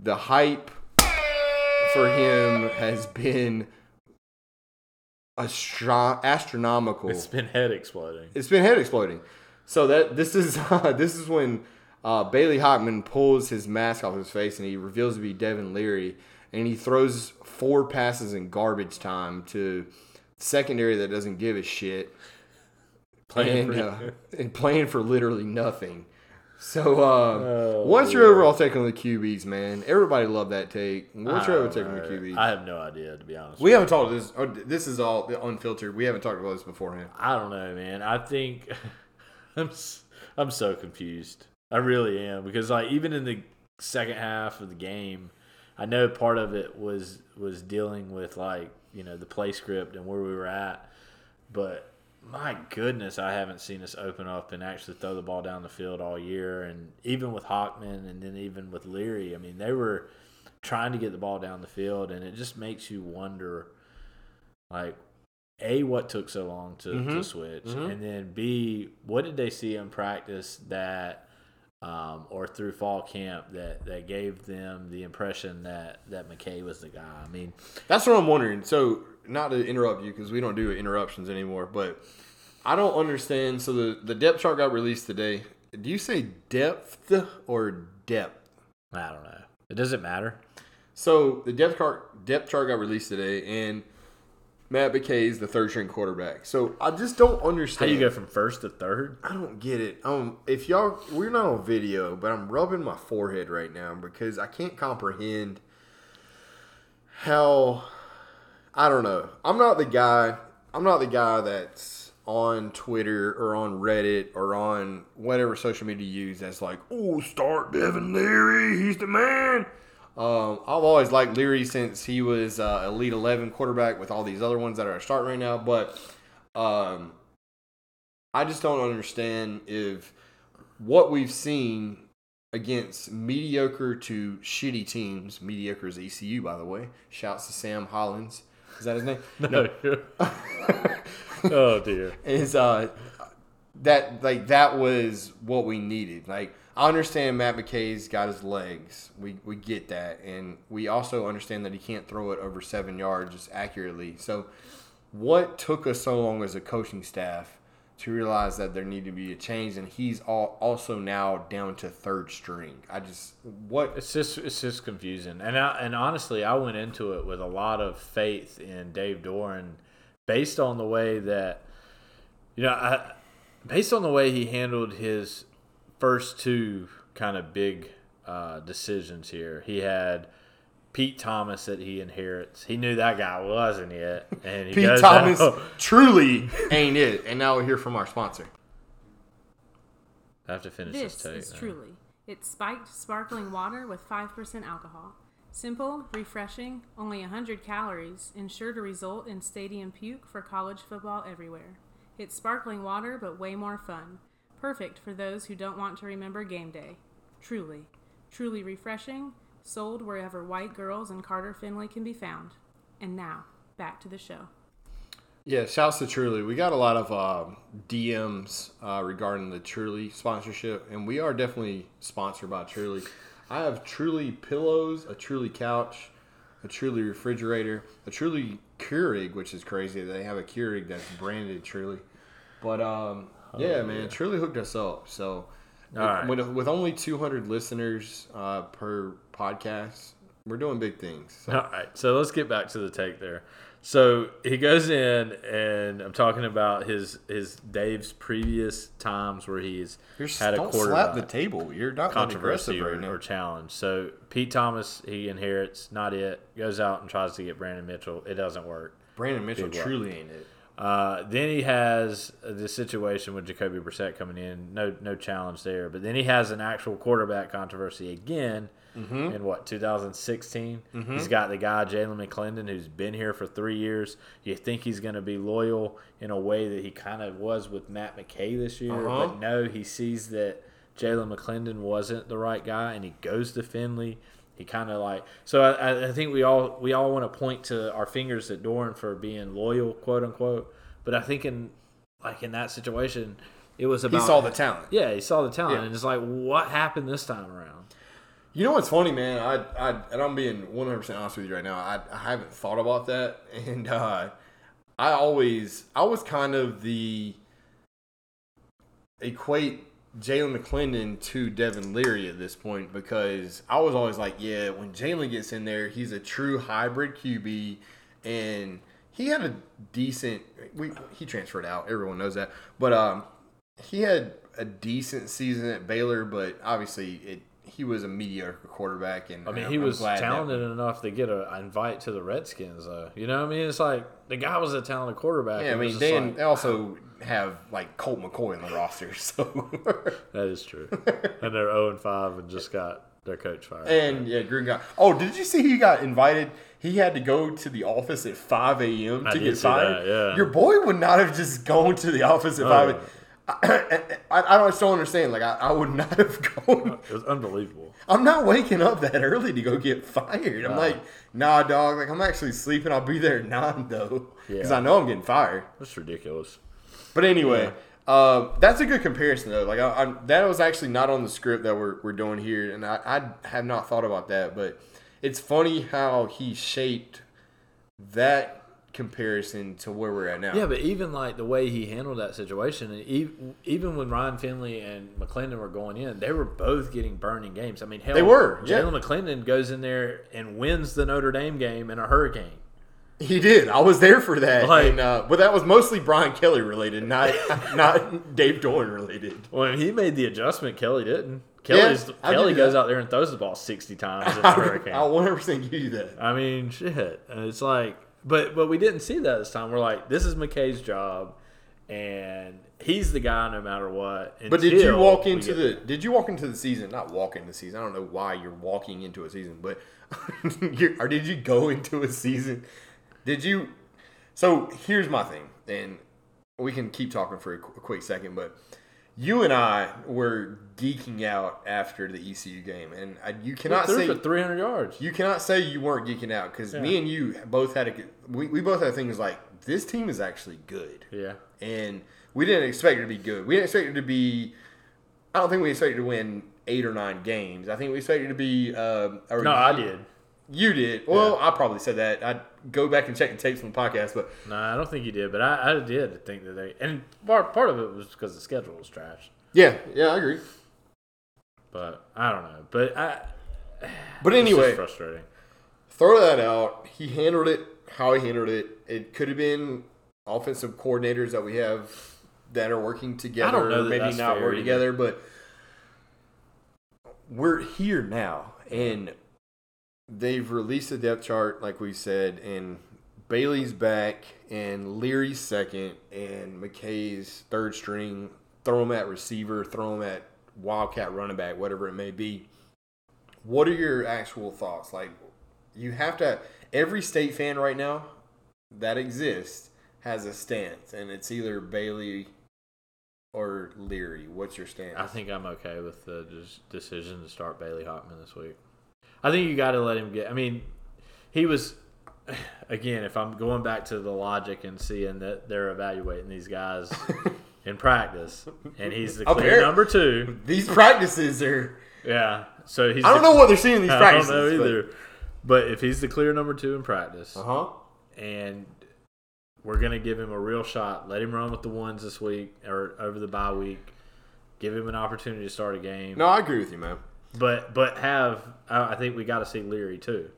the hype for him has been astro- astronomical It's been head exploding. it's been head exploding. So that this is this is when uh, Bailey Hockman pulls his mask off his face and he reveals to be Devin Leary, and he throws four passes in garbage time to secondary that doesn't give a shit, Playing and, for- uh, and playing for literally nothing. So, uh, Oh, what's your Lord. overall take on the QBs, man? Everybody loved that take. What's your overall take on the. QBs? I have no idea to be honest. we haven't talked this. Or this is all unfiltered. We haven't talked about this beforehand. I don't know, man. I think I'm I'm so confused. I really am because like even in the second half of the game, I know part of it was was dealing with like you know the play script and where we were at, but my goodness, I haven't seen us open up and actually throw the ball down the field all year. And even with Hockman and then even with Leary, I mean they were trying to get the ball down the field, and it just makes you wonder, like a what took so long to, to mm-hmm. switch mm-hmm. and then b what did they see in practice that um, or through fall camp that that gave them the impression that that mckay was the guy i mean That's what I'm wondering. So, not to interrupt you because we don't do interruptions anymore, but I don't understand. So the the depth chart got released today. Do you say depth or depth? i don't know it doesn't matter So the depth chart depth chart got released today, and Matt McKay is the third string quarterback. So I just don't understand. how you go from first to third I don't get it. Um, if y'all, we're not on video, but I'm rubbing my forehead right now because I can't comprehend how. I don't know. I'm not the guy. I'm not the guy that's on Twitter or on Reddit or on whatever social media you use that's like, oh, start Devin Leary. He's the man. Um, I've always liked Leary since he was uh, Elite 11 quarterback with all these other ones that are starting right now. But um, I just don't understand if what we've seen against mediocre to shitty teams, mediocre is ECU, by the way. Shouts to Sam Hollins. Is that his name? No. oh dear. is uh that like that was what we needed. Like I understand Matt McKay's got his legs. We we get that, and we also understand that he can't throw it over seven yards just accurately. So, what took us so long as a coaching staff to realize that there needed to be a change? And he's all, also now down to third string. I just what It's just it's just confusing, and I, and honestly, I went into it with a lot of faith in Dave Doeren, based on the way that, you know, I, based on the way he handled his first two kind of big uh, decisions here. He had Pete Thomas that he inherits. He knew that guy wasn't it, and he Pete goes Thomas out- truly ain't it. And now we're here from our sponsor. I have to finish this, This tape. is now. truly. It's spiked sparkling water with 5% alcohol. Simple, refreshing, only 100 calories, and sure to result in stadium puke for college football everywhere. It's sparkling water, but way more fun. Perfect for those who don't want to remember game day. Truly. Truly refreshing, sold wherever white girls and Carter Finley can be found. And now, back to the show. Yeah, shouts to Truly. We got a lot of uh, DMs uh, regarding the Truly sponsorship, and we are definitely sponsored by Truly. I have Truly pillows, a Truly couch, a Truly refrigerator, a Truly Keurig, which is crazy. They have a Keurig that's branded Truly. But um, yeah, man, Truly hooked us up. So All right. with, with only 200 listeners uh, per podcast, we're doing big things. So, All right, so let's get back to the take there. So he goes in, and I'm talking about his his Dave's previous times where he's You're, had a don't quarterback slap the table. You're not controversy or, right or challenge. So Pete Thomas he inherits, not it. Goes out and tries to get Brandon Mitchell. It doesn't work. Brandon Mitchell Big work. truly ain't it. Uh, then he has the situation with Jacoby Brissett coming in. No, no challenge there. But then he has an actual quarterback controversy again Mm-hmm. in what 2016. He's got the guy Jalen McClendon who's been here for three years. You think he's going to be loyal in a way that he kind of was with Matt McKay this year, Uh-huh. but no, he sees that Jalen McClendon wasn't the right guy, and he goes to Finley. He kind of like so. I, I think we all we all want to point to our fingers at Doeren for being loyal, quote unquote. But I think in like in that situation, it was about He saw the talent. yeah, he saw the talent, Yeah. and it's like what happened this time around. You know what's funny, man? I, I and I'm being 100 percent honest with you right now. I, I haven't thought about that, and uh, I always I was kind of the equate Jalen McClendon to Devin Leary at this point because I was always like, yeah, when Jalen gets in there, he's a true hybrid QB, and he had a decent. We he transferred out. Everyone knows that, but um, he had a decent season at Baylor, but obviously it he was a mediocre quarterback. And I mean, he I'm was glad that- talented enough to get a invite to the Redskins, though. You know what I mean? It's like the guy was a talented quarterback. Yeah, I mean, they, like- also have like Colt McCoy in the roster, so that is true. and they're zero and five and just got their coach fired. and yeah, Gruden got. Oh, did you see he got invited? He had to go to the office at five a.m. To get fired. that, yeah. Your boy would not have just gone to the office at Oh, five. I, I, I don't still understand. Like I, I would not have gone. it was unbelievable. I'm not waking up that early to go get fired. I'm like, nah, dog. Like I'm actually sleeping. I'll be there at nine though, because Yeah. I know I'm getting fired. That's ridiculous. But anyway, uh, that's a good comparison though. Like I, I, that was actually not on the script that we're, we're doing here, and I, I have not thought about that. But it's funny how he shaped that comparison to where we're at now. Yeah, but even like the way he handled that situation, and even, even when Ryan Finley and McClendon were going in, they were both getting burning games. I mean, hell, They were, yeah. Jalen McClendon goes in there and wins the Notre Dame game in a hurricane. He did. I was there for that, Like- and, uh, but that was mostly Brian Kelly related, not not Dave Doeren related. When he made the adjustment, Kelly didn't. Kelly's, I give Kelly goes that. out there and throws the ball sixty times in a hurricane. I'll 100 percent give you that. I mean, shit. It's like, but but we didn't see that this time. We're like, this is McKay's job, and he's the guy no matter what. But did you walk into the? Did you walk into the season? Not walk into the season. I don't know why you're walking into a season, but you're, or did you go into a season? Did you? So here's my thing, and we can keep talking for a, qu- a quick second. But you and I were geeking out after the ECU game, and I, you cannot say for 300 yards. you cannot say you weren't geeking out because me and you both had a we, we both had things like this team is actually good, Yeah. and we didn't expect it to be good. We didn't expect it to be. I don't think we expected to win eight or nine games. I think we expected to be. Uh, or No, I did. You did. Well, I probably said that. I'd go back and check the tapes from the podcast, but No, I don't think you did, but I, I did think that they and part part of it was because the schedule was trash. yeah, yeah, I agree. But I don't know. But I But anyway, frustrating. throw that out. He handled it how he handled it. It could have been offensive coordinators that we have that are working together, know that maybe not working together, but we're here now, and they've released the depth chart, like we said, and Bailey's back, and Leary's second, and McKay's third string. Throw him at receiver, throw him at wildcat running back, whatever it may be. What are your actual thoughts? Like, you have to. Every state fan right now that exists has a stance, and it's either Bailey or Leary. What's your stance? I think I'm okay with the decision to start Bailey Hockman this week. I think you got to let him get. I mean, he was again. If I'm going back to the logic and seeing that they're evaluating these guys in practice, and he's the clear number two. These practices are. Yeah, so he's. I don't the- know what they're seeing in these I practices. don't know either. But if he's the clear number two in practice, Uh huh. and we're gonna give him a real shot. Let him run with the ones this week or over the bye week. Give him an opportunity to start a game. No, I agree with you, man. But but have I I think we got to see Leary too.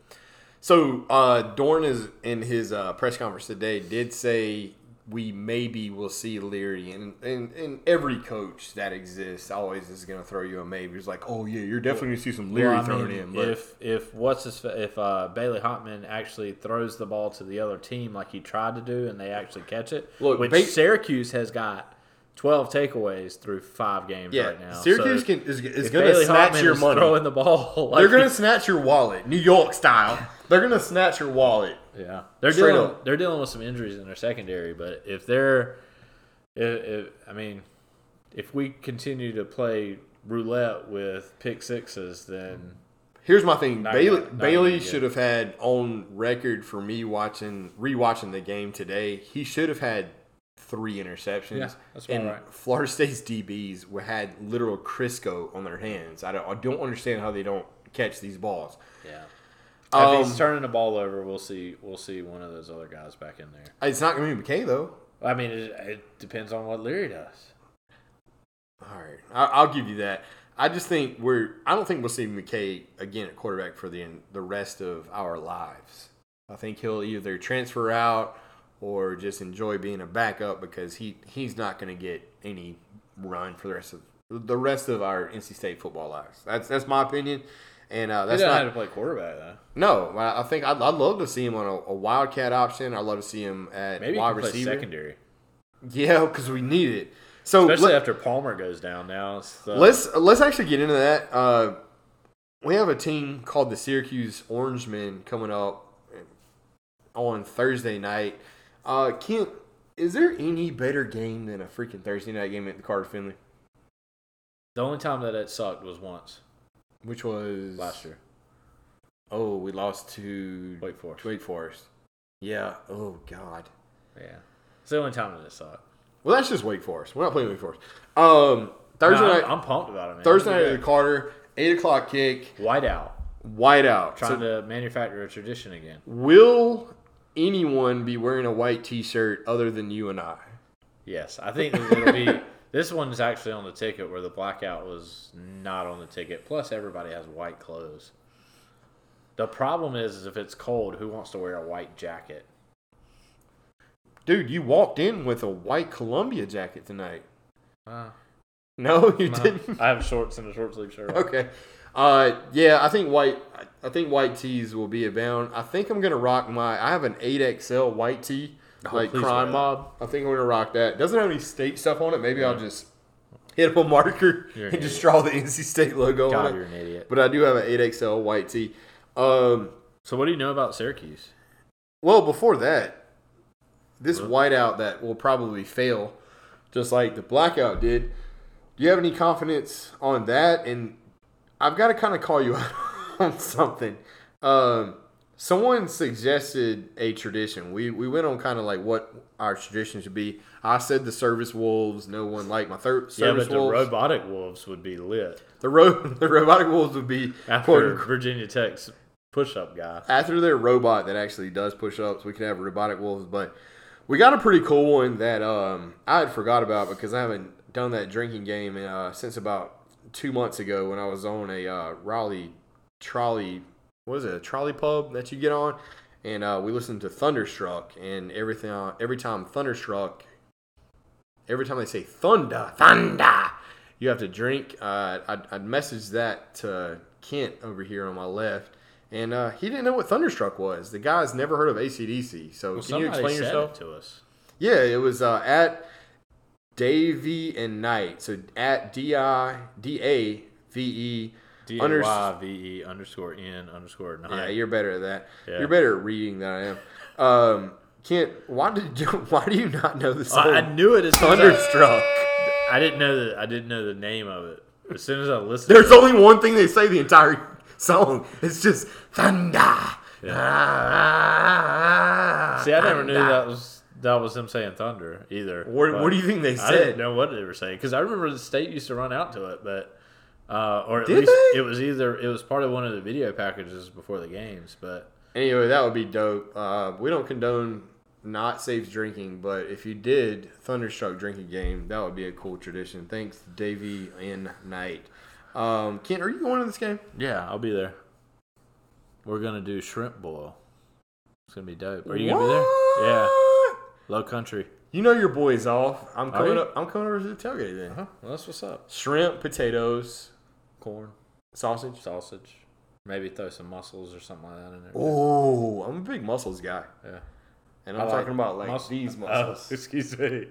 So uh, Doeren is in his uh, press conference today did say we maybe will see Leary, and and, and every coach that exists always is going to throw you a maybe. He's like, oh yeah, you're definitely going to see some Leary Well, thrown mean, in. But if if what's his if uh, Bailey Hockman actually throws the ball to the other team like he tried to do and they actually catch it, Look, which Ba- Syracuse has got twelve takeaways through five games yeah, right now. Syracuse So can, is, is going to snatch Hockman your money. throwing the ball. Like They're going to snatch your wallet, New York style. They're going to snatch your wallet. Yeah, they're Straight dealing. up. They're dealing with some injuries in their secondary, but if they're, if, if I mean, if we continue to play roulette with pick sixes, then Here's my thing. Bailey gonna- Bailey should have had on record for me watching rewatching the game today. He should have had three interceptions. Yeah, that's about and right. Florida State's DBs had literal Crisco on their hands. I don't I don't understand how they don't catch these balls. yeah. Um, if he's turning the ball over, we'll see. We'll see one of those other guys back in there. It's not going to be McKay though. I mean, it, it depends on what Leary does. All right, I, I'll give you that. I just think we're. I don't think we'll see McKay again at quarterback for the the rest of our lives. I think he'll either transfer out or just enjoy being a backup because he he's not going to get any run for the rest of the rest of our NC State football lives. That's that's my opinion, and uh, that's not have to play quarterback though. no. I I think I'd, I'd love to see him on a, a wildcat option. I'd love to see him at Maybe wide receiver. secondary, Yeah, because we need it. So especially let- after Palmer goes down. Now the, Let's let's actually get into that. Uh, we have a team called the Syracuse Orangemen coming up on Thursday night. Uh, Kent, is there any better game than a freaking Thursday night game at the Carter Finley? the only time that it sucked was once Which was last year. Oh, we lost to Wake Forest. Wake Forest. Yeah. Oh God. Yeah, it's the only time that it sucked. Well, that's just Wake Forest. We're not playing Wake Forest. Um, Thursday No, night. I'm, pumped about it, man. Thursday night at the Carter. Eight o'clock kick. that. White out, White out. trying So- to manufacture a tradition again. Will anyone be wearing a white T-shirt other than you and I? Yes, I think it'll be. This one's actually on the ticket, where the blackout was not on the ticket. Plus, everybody has white clothes. The problem is, is if it's cold, who wants to wear a white jacket? Dude, you walked in with a white Columbia jacket tonight. Uh, No, you didn't. I have shorts and a short sleeve shirt. on. okay. Uh, yeah, I think white. I think white tees will be abound. I think I'm gonna rock my. I have an 8XL white tee, Oh, like crime mob. I think I'm gonna rock that. Doesn't have any state stuff on it. Maybe I'll just hit up a marker and just draw the NC State logo God, on you're an idiot. But I do have an 8XL white tee. Um, So, what do you know about Syracuse? Well, before that, this whiteout that will probably fail, just like the blackout did, Do you have any confidence on that? And I've got to kind of call you out on something. Um, someone suggested a tradition. We we went on kind of like what our tradition should be. I said the service wolves. No one liked my third Yeah, service but the wolves. robotic wolves would be lit the ro- the robotic wolves would be after Virginia Tech's push-up guy. after their robot that actually does push ups, we could have robotic wolves. But we got a pretty cool one that um, I had forgot about because I haven't done that drinking game uh, since about two months ago when I was on a uh, Raleigh trolley. What is it? A trolley pub that you get on, and uh, we listened to Thunderstruck and everything. Uh, every time Thunderstruck, every time they say thunder, thunder, you have to drink. Uh, I'd, I'd message that to Kent over here on my left. And uh, he didn't know what Thunderstruck was. The guy's never heard of ACDC. So Well, can you explain yourself? to us. Yeah, it was uh, at Davy and Knight. So at D I D A V E. D A Y V E underscore N underscore nine. Yeah, you're better at that. Yeah. You're better at reading than I am. Um, Kent, why did you, why do you not know the song I, knew it as I- Thunderstruck? I didn't know the I didn't know the name of it. As soon as I listened, There's to it, only one thing they say the entire song. It's just thunder. ah see, I never knew that was that was them saying thunder either. What- what do you think they said? I didn't know what they were saying because I remember the state used to run out to it, but uh, or at Did least they? it was either it was part of one of the video packages before the games. But Anyway, that would be dope. Uh, we don't condone not safe drinking, but if you did Thunderstruck drinking game, that would be a cool tradition. Thanks, Davey and Knight. Um, Kent, are you going to this game? yeah, I'll be there. We're gonna do shrimp boil. It's gonna be dope. Are you gonna be there? Yeah, low country. You know your boy's off. I'm coming up. I'm coming over to the tailgate then. Huh? Well, that's what's up. Shrimp, potatoes, Corn, sausage. sausage, maybe throw some mussels or something like that in there. Oh, I'm a big muscles guy, Yeah. and I'm I like talking about like mus- these Oh, excuse me.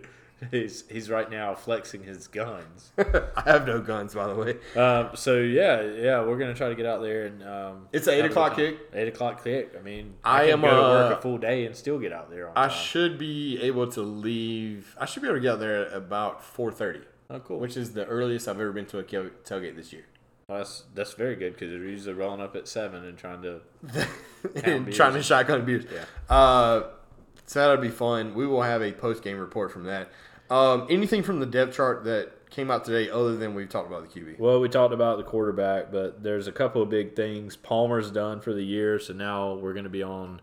He's he's right now flexing his guns. I have no guns, by the way. um, so yeah, yeah, we're gonna try to get out there and um, It's an eight have a good o'clock time. kick. Eight o'clock kick. I mean, I I, can am, go to work uh, a full day and still get out there on I time. should be able to leave. I should be able to get out there at about 4:30. oh, cool. which is the earliest I've ever been to a tailgate this year. Well, that's that's very good because they're usually rolling up at seven and trying to. and beers. trying to shotgun beers. Yeah. Uh, so that'll be fun. We will have a post game report from that. Um, anything from the depth chart that came out today, other than we've talked about the QB. Well, we talked about the quarterback, but there's a couple of big things. Palmer's done for the year, so now we're going to be on.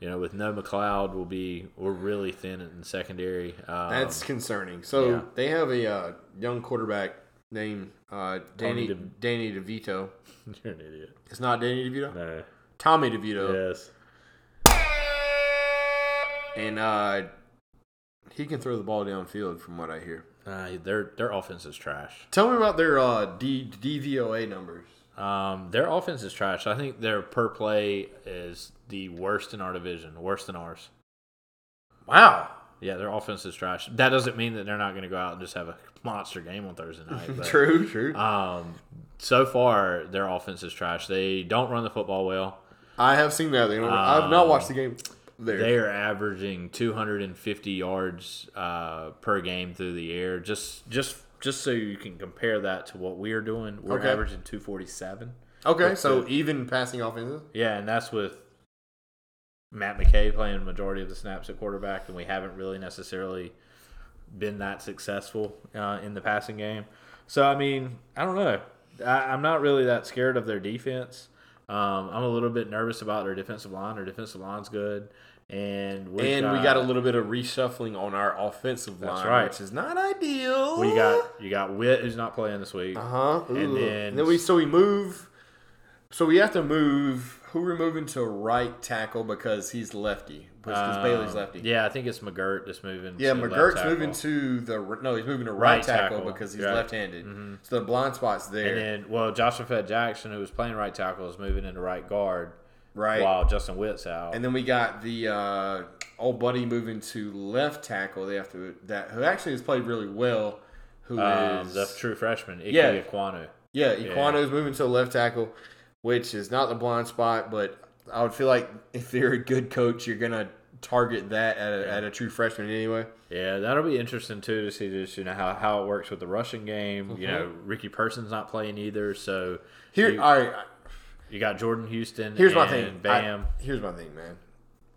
You know, with no McLeod, we'll be we're really thin in secondary. Um, That's concerning. So yeah. they have a uh, young quarterback named uh, Danny De- Danny DeVito. you're an idiot. It's not Danny DeVito. No. Tommy DeVito, Yes. and uh, he can throw the ball downfield, from what I hear. Uh, their their offense is trash. Tell me about their uh, D- DVOA numbers. Um, their offense is trash. I think their per play is the worst in our division, worse than ours. Wow. Yeah, their offense is trash. That doesn't mean that they're not going to go out and just have a monster game on Thursday night. But, True, true. Um, so far, their offense is trash. They don't run the football well. I have seen that. They don't, I've not watched the game there. They are averaging 250 yards uh, per game through the air. Just, just, just so you can compare that to what we are doing, we're Okay. averaging 247. okay, so even passing offenses. Yeah, and that's with Matt McKay playing the majority of the snaps at quarterback, and we haven't really necessarily been that successful uh, in the passing game. So, I mean, I don't know. I, I'm not really that scared of their defense. Um, I'm a little bit nervous about their defensive line. Their defensive line's good, and and we got a little bit of reshuffling on our offensive That's line, right. which is not ideal. we got you got Witt who's not playing this week. uh huh. And then- then we so we move. So we have to move. Who we're moving to right tackle because he's lefty because Um, Bailey's lefty. Yeah, I think it's McGirt that's moving. Yeah, to McGurk's moving to the no, he's moving to right, Right tackle, tackle, because he's right. left-handed. Mhm. So the blind spot's there, And then, well, Joshua Fett Jackson, who was playing right tackle, is moving into right guard, right? while Justin Witt's out. And then we got the uh, old buddy moving to left tackle. They have to that who actually has played really well. Who is um, the true freshman, Ike Yeah. Ekwonu. yeah? yeah. Ekwonu's moving to left tackle, which is not the blind spot, but I would feel like if you're a good coach, you're gonna target that at a, at a true freshman anyway. Yeah, that'll be interesting too to see just you know how, how it works with the rushing game. You Uh-huh. know, Ricky Person's not playing either, so Here, you, all right. you got Jordan Houston. Here's my thing. Bam. I- here's my thing, man.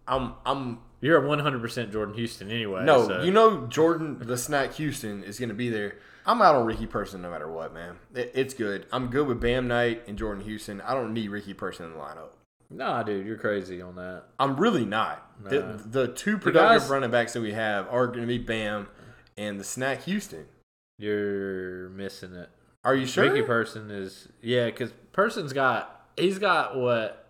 I'm I'm You're a 100 percent Jordan Houston anyway. no. so- You know Jordan the Snack Houston is going to be there. I'm out on Ricky Person no matter what, man. It, it's good. I'm good with Bam Knight and Jordan Houston. I don't need Ricky Person in the lineup. Nah, dude, you're crazy on that. I'm really not. Nah. The, the two productive guys- running backs that we have are going to be Bam and the Snack Houston. You're missing it. Are you sure? Ricky Person is yeah, because Person's got he's got what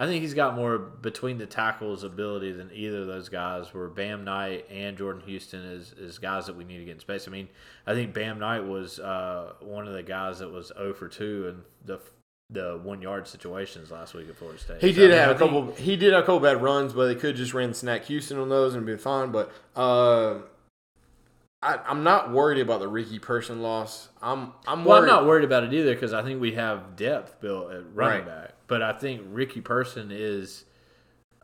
I think he's got more between the tackles ability than either of those guys. Where Bam Knight and Jordan Houston is is guys that we need to get in space. I mean, I think Bam Knight was uh, one of the guys that was 0 for two in the the one yard situations last week at Florida State. He So, did I mean, have I a think- couple. He did have a couple bad runs, but they could just ran Snack Houston on those and been fine. But uh, I, I'm not worried about the Ricky Person loss. I'm I'm Well, I'm not worried about it either because I think we have depth built at running Right. back. But I think Ricky Person is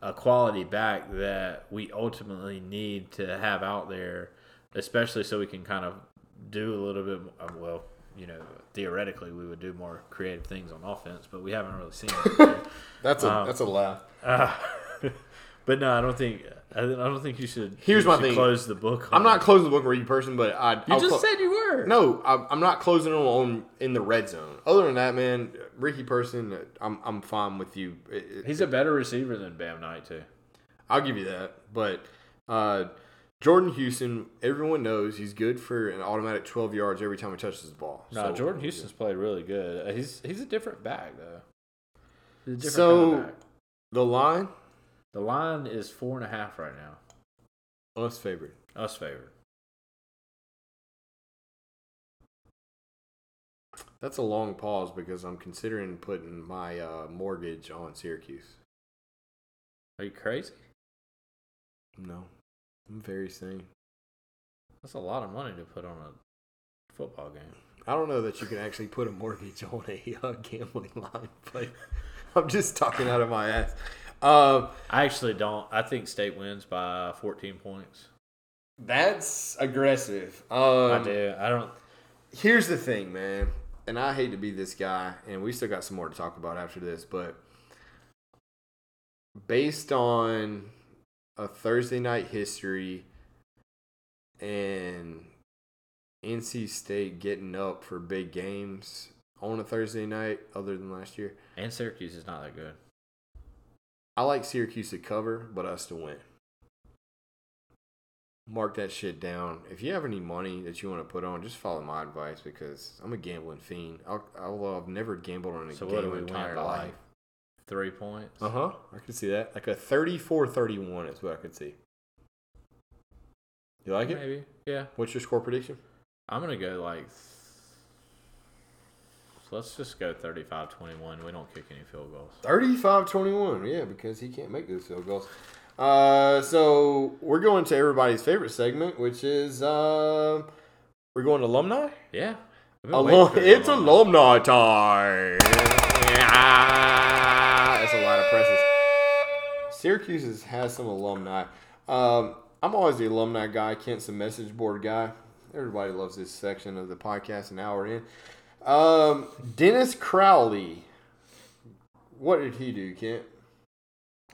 a quality back that we ultimately need to have out there, especially so we can kind of do a little bit. uh, Well, you know, theoretically we would do more creative things on offense, but we haven't really seen it. That's a Um, that's a laugh. but no, I don't think. I don't think you should. Here's you my should thing. Close the book. I'm on not closing the book on Ricky Person, but I. You I'll just clo- said you were. no. I'm, I'm not closing them on in the red zone. Other than that, man, Ricky Person, I'm I'm fine with you. It- it- He's a better receiver than Bam Knight too. I'll give you that. But uh, Jordan Houston, everyone knows he's good for an automatic 12 yards every time he touches the ball. No, So- Jordan Houston's played really good. Uh, He's he's a different back though. He's a different So- kind of back. The line, The line is four and a half right now. us favorite. Us favored. That's a long pause because I'm considering putting my uh, mortgage on Syracuse. Are you crazy? No, I'm very sane. That's a lot of money to put on a football game. I don't know that you can actually put a mortgage on a uh, gambling line, but I'm just talking out of my ass. Um, I actually don't. I think State wins by 14 points. that's aggressive. Um, I do. I don't. here's the thing, man, and I hate to be this guy, and we still got some more to talk about after this, but based on a Thursday night history and NC State getting up for big games on a Thursday night, other than last year, And Syracuse is not that good. I like Syracuse to cover, but us to win. Mark that shit down. If you have any money that you want to put on, just follow my advice because I'm a gambling fiend. I'll, although I've never gambled on a So game my entire life. Three points. Uh huh. I could see that. Like a 34-31 is what I could see. You like it? Maybe. Yeah. What's your score prediction? I'm gonna go like. Let's just go 35-21. We don't kick any field goals. 35-21. Yeah, because he can't make those field goals. Uh, so we're going to everybody's favorite segment, which is uh, we're going to alumni. Yeah. I've been waiting Alum- it's alumni. alumni time. Yeah, that's a lot of presses. Syracuse has, has some alumni. Um, I'm always the alumni guy. Kent's the message board guy. Everybody loves this section of the podcast an hour in. Um, Dennis Crowley. What did he do, Kent?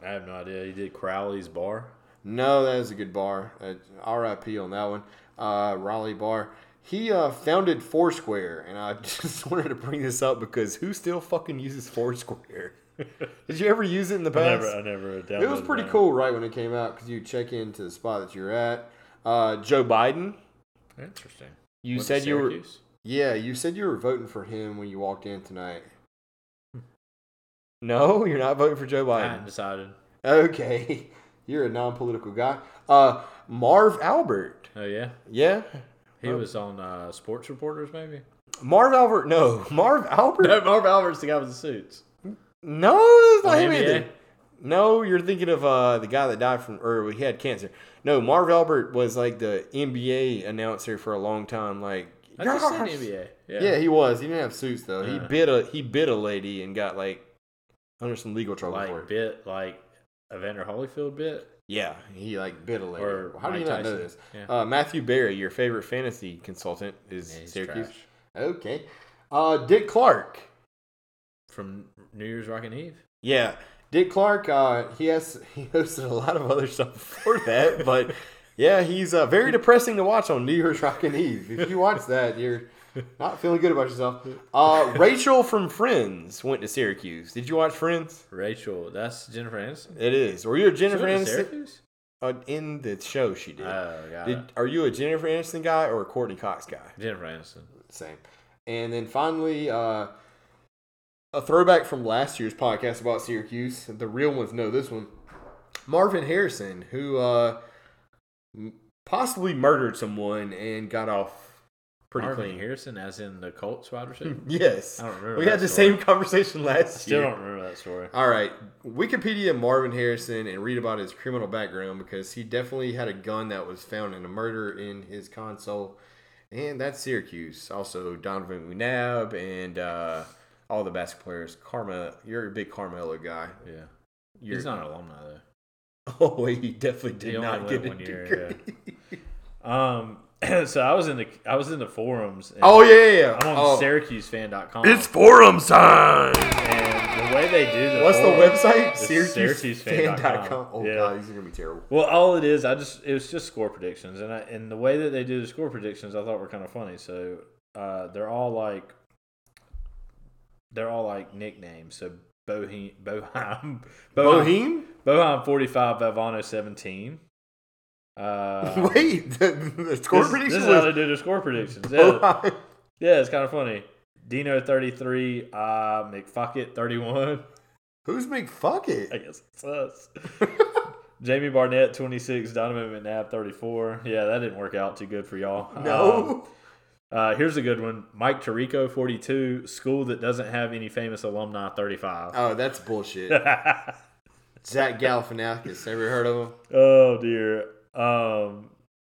I have no idea. He did Crowley's bar. No, that is a good bar. Uh, RIP on that one. Uh, Raleigh Bar. He uh, founded Foursquare, and I just wanted to bring this up because who still fucking uses Foursquare? Did you ever use it in the I past? never, I never it was pretty that. cool, right, when it came out because you check into the spot that you're at. Uh, Joe Biden. Interesting. You Went said you were, yeah, you said you were voting for him when you walked in tonight. No, you're not voting for Joe I Biden. hadn't decided. Okay, you're a non-political guy. Uh, Marv Albert. Oh yeah, Yeah, he Oh. was on uh, Sports Reporters, maybe. Marv Albert. No, Marv Albert. No, Marv Albert's the guy with the suits. No, it's not him either. No, you're thinking of uh, the guy that died from, or he had cancer. No, Marv Albert was like the NBA announcer for a long time. Like, I just said NBA. Yeah. Yeah, he was. He didn't have suits though. He bit a he bit a lady and got like under some legal trouble for like it. bit like Evander Holyfield bit. Yeah, he like bit a lady. Or How do you Mike not know this? Yeah. Uh, Matthew Berry, your favorite fantasy consultant, is Yeah, Syracuse. trash. Okay. Uh, Dick Clark. From New Year's Rockin' Eve. Yeah, Dick Clark. Uh, he has he hosted a lot of other stuff before that, but yeah, he's uh, very depressing to watch on New Year's Rockin' Eve. If you watch that, you're not feeling good about yourself. Uh, Rachel from Friends went to Syracuse. Did you watch Friends? Rachel, that's Jennifer Aniston. It is. Were you a Jennifer Aniston? Syracuse? Uh, in the show, she did. Oh, got did it. are you a Jennifer Aniston guy or a Courteney Cox guy? Jennifer Aniston. Same. And then finally, uh, a throwback from last year's podcast about Syracuse. The real ones know this one. Marvin Harrison, who uh, possibly murdered someone and got off pretty Marvin clean. Harrison, as in the Colts wide receiver. Yes. I don't remember We had the story. same conversation last Still year. Still don't remember that story. All right, Wikipedia Marvin Harrison and read about his criminal background because he definitely had a gun that was found in a murder in his console, and that's Syracuse. Also, Donovan McNabb and uh, all the basketball players. Karma, you're a big Carmelo guy. Yeah. You're, He's not an alumni though. Oh, wait, he definitely did He not get a one year, degree. Um, so I was in the I was in the forums. And Oh yeah, yeah. I'm on oh. SyracuseFan.com. It's forums time. and the way they do the What's the website? It's SyracuseFan.com. Oh Yeah. god, these are gonna be terrible. Well, all it is, I just it was just score predictions, and I, and the way that they do the score predictions, I thought were kind of funny. So uh, they're all like they're all like nicknames. So Boeheim, Boeheim? Boeheim forty five, Valvano seventeen. Uh, Wait, the, the score this, prediction this is how they do the score predictions. Yeah, yeah, it's kind of funny. Dino thirty three, uh, McFuckett thirty one. Who's McFuck I guess it's us. Jamie Barnett, 26. Donovan McNabb, 34. Yeah, that didn't work out too good for y'all. No. Um, uh, here's a good one. Mike Tirico, 42. School that doesn't have any famous alumni, 35. oh, that's bullshit. Zach Galifianakis. Ever heard of him? oh, dear. Um,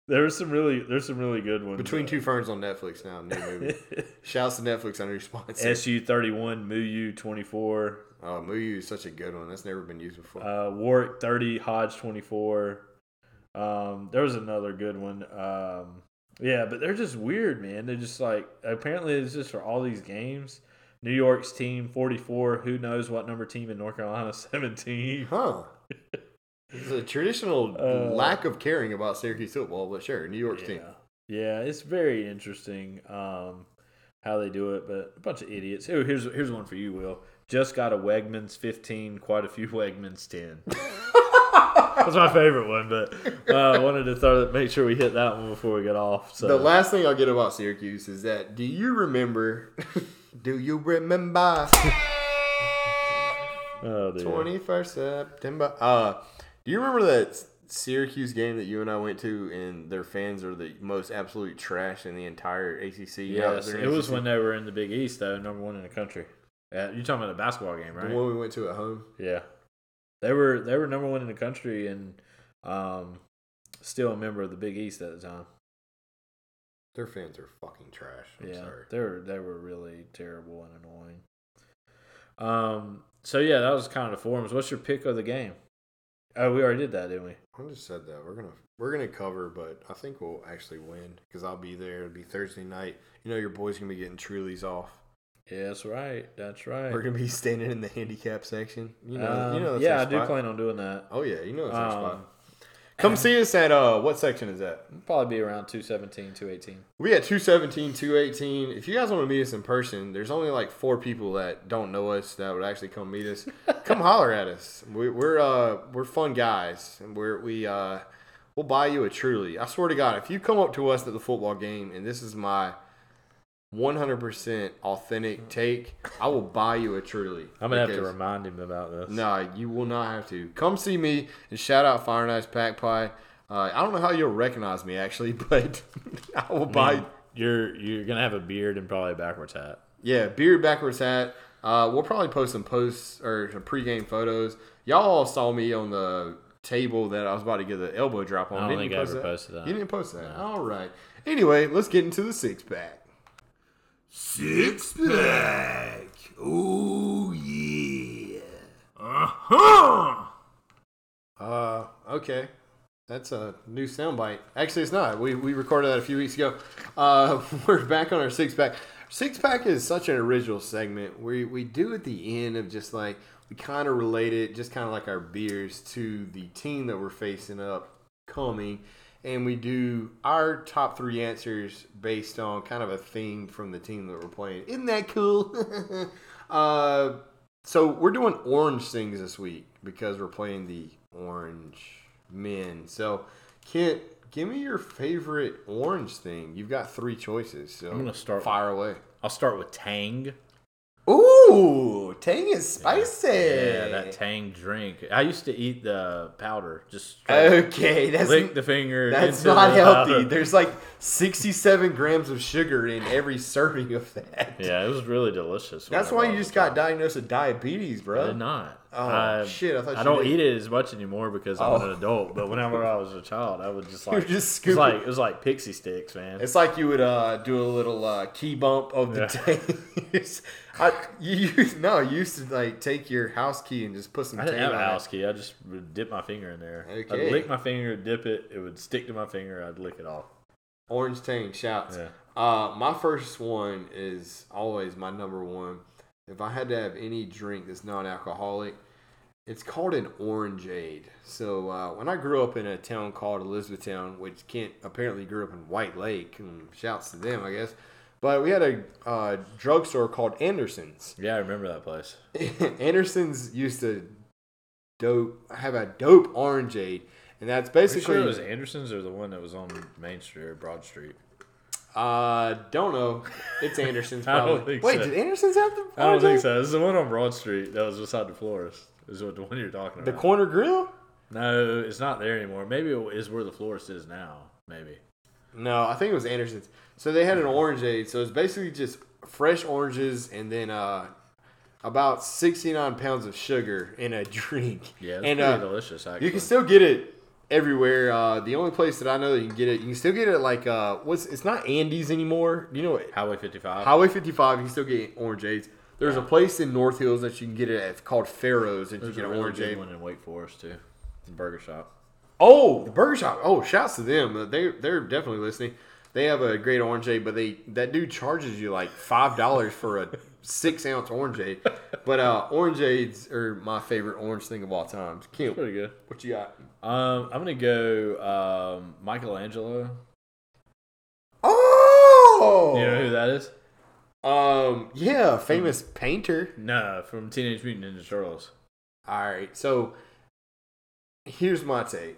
there's some really there's some really good ones. Between Two Ferns on Netflix now. New movie. Shouts to Netflix under your sponsor. SU 31, Muyu 24, oh, Muyu is such a good one. That's never been used before. uh, Warwick 30, Hodge 24. Um, there was another good one. Um, yeah, but they're just weird, man. They're just like apparently it's just for all these games. New York's team 44. Who knows what number team in North Carolina 17? huh. It's a traditional Uh, lack of caring about Syracuse football, but sure, New York's team. Yeah, yeah, it's very interesting um, how they do it, but a bunch of idiots. Oh, here's here's one for you, Will. Just got a Wegmans 15, quite a few Wegmans 10. That's my favorite one, but uh, I wanted to throw make sure we hit that one before we get off. So The last thing I'll get about Syracuse is that do you remember? do you remember? oh, dear. 21st September. Uh, you remember that Syracuse game that you and I went to, and their fans are the most absolute trash in the entire ACC? now Yes, they're in it was when they were in the Big East, though, number one in the country. Uh, you're talking about the basketball game, right? the one we went to at home. Yeah, they were they were number one in the country and um, still a member of the Big East at the time. Their fans are fucking trash. I'm yeah, sorry. they were they were really terrible and annoying. Um. So yeah, that was kind of the forums. What's your pick of the game? Oh, we already did that, didn't we? I just said that we're gonna we're gonna cover, but I think we'll actually win because I'll be there. It'll be Thursday night. You know your boy's gonna be getting Trulies off. Yeah, that's right. That's right. We're gonna be standing in the handicap section. You know, you Um, know. that's yeah, I do plan on doing that. Oh yeah, you know it's our spot. Come see us at uh what section is that? probably be around 217, 218. We at 217, 218. If you guys want to meet us in person, there's only like four people that don't know us that would actually come meet us. come holler at us. We, we're uh we're fun guys, and we're we uh we'll buy you a truly. I swear to God, if you come up to us at the football game, and this is my 100% authentic take, I will buy you a truly. I'm gonna have to remind him about this. no, you will not have to. Come see me and shout out Fire Nice Pack Pie. Uh, I don't know how you'll recognize me actually, but I will buy. you're you're gonna have a beard and probably a backwards hat. Yeah, beard backwards hat. Uh, we'll probably post some posts or some pregame photos. Y'all all saw me on the table that I was about to get the elbow drop on. I don't Didn't think you I post ever that? posted that. You didn't post that. All right. Anyway, let's get into the six pack. Six pack. Oh yeah. Uh-huh. Uh Okay. That's a new soundbite. Actually, it's not. We, we recorded that a few weeks ago. Uh, we're back on our six pack. Six pack is such an original segment. We, we do at the end of just like, we kind of relate it, just kind of like our beers, to the team that we're facing up coming. And we do our top three answers based on kind of a theme from the team that we're playing. Isn't that cool? uh, so we're doing orange things this week because we're playing the orange men. So Kent, give me your favorite orange thing. You've got three choices. So I'm gonna start- Fire away. I'll start with Tang. Ooh, Tang is spicy. Yeah, that Tang drink. I used to eat the powder. Just Okay, that's lick the finger. that's not healthy. powder. There's like 67 grams of sugar in every serving of that. Yeah, it was really delicious. That's why you just got diagnosed with diabetes, I bro. did not. Oh, I, shit, I thought I don't did. eat it as much anymore because I'm Oh. an adult. But whenever I was a child, I would just like just it was scoop like it. was like pixie sticks, man. It's like you would uh, do a little uh, key bump of the Yeah. day. I, you no, you used to like take your house key and just put some. I didn't have a on it. house key. I just would dip my finger in there. Okay. I'd lick my finger, dip it. It would stick to my finger. I'd lick it off. Orange Tang shouts. Yeah. Uh, my first one is always my number one. If I had to have any drink that's non-alcoholic, it's called an orangeade. So uh, when I grew up in a town called Elizabethtown, which Kent apparently grew up in White Lake, and shouts to them, I guess. But we had a uh, drugstore called Anderson's. Yeah, I remember that place. Anderson's used to dope have a dope orangeade, and that's basically sure it was Anderson's or the one that was on Main Street or Broad Street? Uh don't know. It's Anderson's I don't probably. think Wait, so. did Anderson's have the? I don't think so. This is the one on Broad Street that was beside the florist. Is what the one you're talking about. The about? corner grill? no, it's not there anymore. Maybe it is where the florist is now. Maybe. No, I think it was Anderson's. So they had an orangeade. So it's basically just fresh oranges and then uh about 69 pounds of sugar in a drink. Yeah, it's and pretty uh, delicious. Actually, You can still get it everywhere. Uh, the only place that I know that you can get it, you can still get it like uh, what's it's not Andy's anymore. You know what? Highway 55. Highway 55. You can still get orange orangeades. There's a place in North Hills that you can get it at called Pharaoh's There's you a get an really good orangeade. one in Wake Forest too. The burger shop. Oh, the burger shop. Oh, shouts to them. Uh, They they're definitely listening. They have a great orange orangeade, but they that dude charges you like five dollars for a six ounce orangeade. But uh, orangeades are my favorite orange thing of all time. Kim, Pretty good. what you got? Um, I'm gonna go um, Michelangelo. Oh, You know who that is? um, yeah, famous painter. No, from Teenage Mutant Ninja Turtles. All right, so here's my take.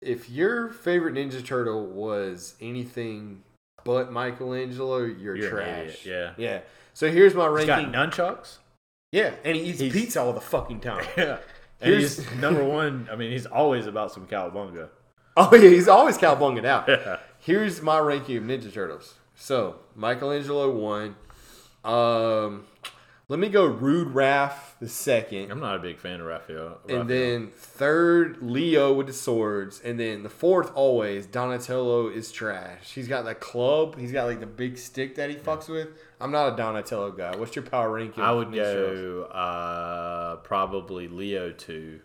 If your favorite Ninja Turtle was anything but Michelangelo, you're, You're trash. yeah. yeah. So here's my He's got ranking. nunchucks. yeah, and he eats He's- pizza all the fucking time. Yeah. And Here's- he's number one. I mean, he's always about some cowabunga. oh yeah, he's always cowbunging out. Yeah. Here's my ranking of Ninja Turtles. So Michelangelo one. Um, let me go Rude Raph the second. I'm not a big fan of Raphael. And then third, Leo with the swords. And then the fourth, always, Donatello is trash. He's got that club. He's got like the big stick that he fucks with. I'm not a Donatello guy. What's your power ranking? I would go uh, probably Leo two,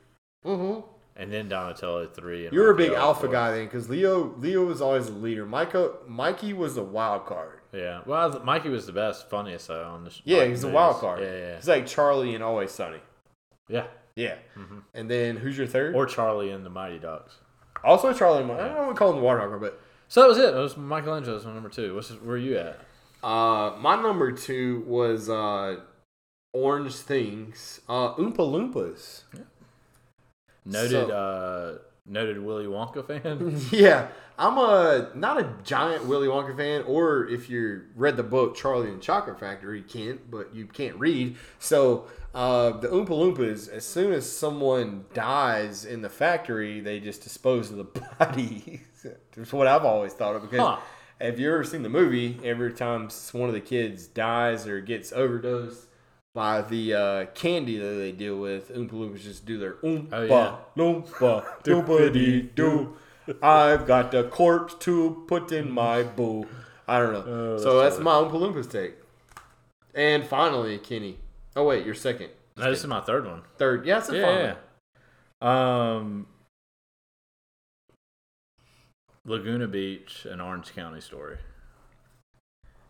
Mm-hmm. and then Donatello three. And You're a big alpha guy then, because Leo Leo was always the leader. Michael Mikey was the wild card. Yeah. Well, Mikey was the best, funniest though on the. show. Yeah, like, he's the wild card. Yeah, yeah, He's like Charlie and Always Sunny. yeah. Yeah. And then who's your third? Or Charlie and the Mighty Ducks. also Charlie. and Mi- I don't want to call him the Water Hog, but So that was it. That was Michelangelo's my number two. What's where are you at? Uh, my number two was uh, Orange Things. Uh, Oompa Loompas. Noted, So- uh, noted Willy Wonka fan. yeah, I'm a not a giant Willy Wonka fan, or if you read the book Charlie and the Chocolate Factory, you can't, but you can't read. So uh, the Oompa Loompas, as soon as someone dies in the factory, they just dispose of the body. That's what I've always thought of because. Huh. Have you ever seen the movie? Every time one of the kids dies or gets overdosed by the uh, candy that they deal with, Oompa Loompas just do their oompa Oh, yeah. loompa doopity doo. I've got the corpse to put in my boo. I don't know. Oh, so that's that's my Oompa Loompas take. And finally, Kenny. Oh wait, you're second. no, this is my third one. Third. Yeah, that's a Yeah, yeah. Um, Laguna Beach and Orange County story.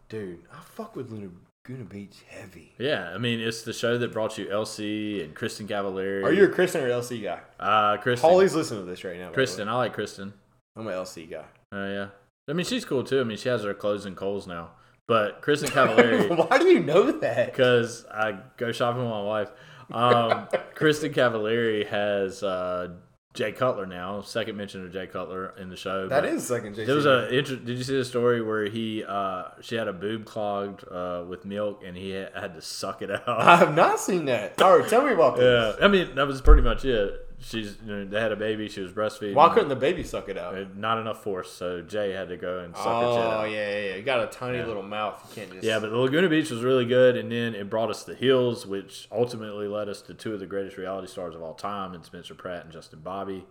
Dude, I fuck with Laguna Beach heavy. Yeah, I mean it's the show that brought you LC and Kristin Cavallari. Are you a Kristin or LC guy? uh Kristin? Holly's listening to this right now. Kristin. I like Kristin. I'm an LC guy. Oh yeah, I mean she's cool too. I mean she has her clothes in Kohl's now, but Kristin Cavallari. Why do you know that? because I go shopping with my wife. Um, Kristin Cavallari has uh, Jay Cutler now. Second mention of Jay Cutler in the show. That is second JC. There was a. Did you see the story where he uh, she had a boob clogged uh, with milk and he had, had to suck it out? I have not seen that. All right, tell me about this. yeah, I mean that was pretty much it. She's you know, they had a baby. She was breastfeeding. Why couldn't the baby suck it out? Uh, Not enough force, so Jay had to go and suck Oh yeah, out. yeah, yeah. You got a tiny little mouth. You can't just. Yeah, but the Laguna Beach was really good, and then it brought us the Hills, which ultimately led us to two of the greatest reality stars of all time, and Spencer Pratt and Justin Bobby.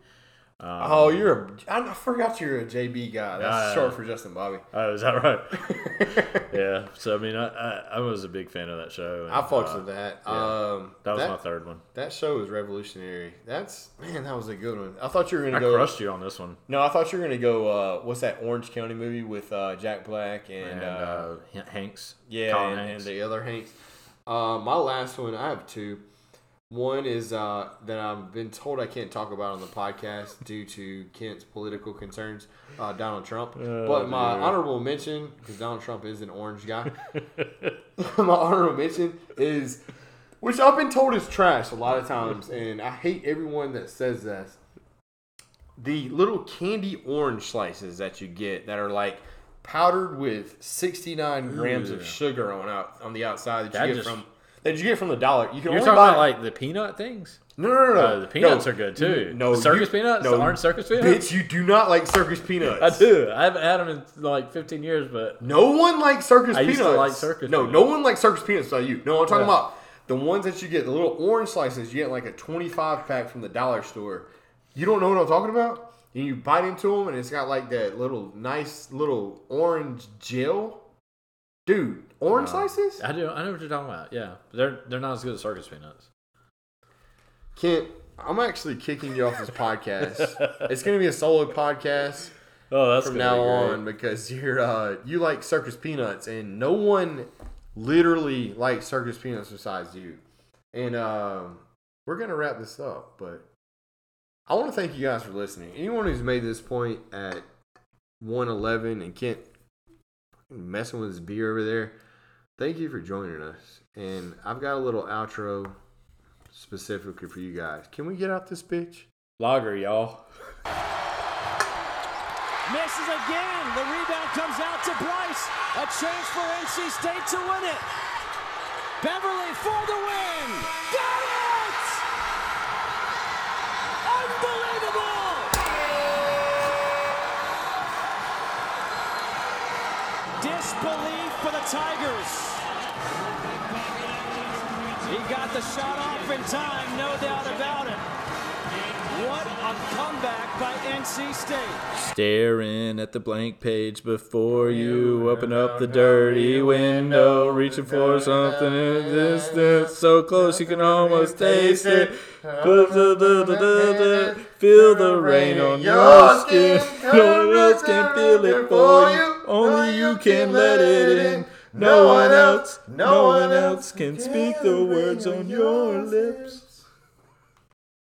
Um, Oh, you're a. I forgot you're a JB guy. That's Yeah. short for Justin Bobby. Oh, is that right? yeah. So I mean, I, I, I was a big fan of that show. and, I fucks uh, with that. yeah. Um, That was that, my third one. that show was revolutionary. That's man, that was a good one. I thought you were gonna I go. crushed you on this one. No, I thought you were gonna go. Uh, what's that Orange County movie with uh, Jack Black and, And uh, uh, Hanks. yeah, and, Hanks. and the other Hanks. Uh, my last one, I have two. One is uh, that I've been told I can't talk about on the podcast due to Kent's political concerns, uh, Donald Trump. but my dude. honorable mention, because Donald Trump is an orange guy, my honorable mention is, which I've been told is trash a lot of times, and I hate everyone that says this. The little candy orange slices that you get that are like powdered with 69 grams Ooh. of sugar on out on the outside that, That you get just- from that you get from the dollar. You can You're only talking buy about like the peanut things? no, no, no, no. Uh, the peanuts No. are good too. No, circus you- peanuts, no, aren't circus peanuts. Bitch, you do not like circus peanuts. I do. I haven't had them in like 15 years, but No one likes circus I peanuts. used to like circus No, peanuts. no one likes circus peanuts like you. No, I'm talking Yeah. about the ones that you get, the little orange slices. You get like a 25 pack from the dollar store. You don't know what I'm talking about? And you bite into them, and it's got like that little nice little orange gel. Dude, orange slices? I do. I know what you're talking about. Yeah, but they're they're not as good as circus peanuts. Kent, I'm actually kicking you off this podcast. it's going to be a solo podcast. Oh, that's from now on because you're uh, you like circus peanuts and no one literally likes circus peanuts besides you. And um, we're gonna wrap this up, but I want to thank you guys for listening. Anyone who's made this point at 111 and Kent messing with his beer over there, thank you for joining us. And I've got a little outro specifically for you guys. Can we get out this bitch? Lager, y'all. Misses again. The rebound comes out to Bryce. A chance for NC State to win it. Beverly for the win. Got it! Unbelievable! Disbelief for the Tigers. He got the shot off in time, no doubt about it. What a comeback by NC State. Staring at the blank page before you open up the dirty window, reaching for something in the distance, so close you can almost taste it. Feel the rain on your skin. No one else can feel it for you. Only you can let it in. No one else, no one else can speak the words on your lips.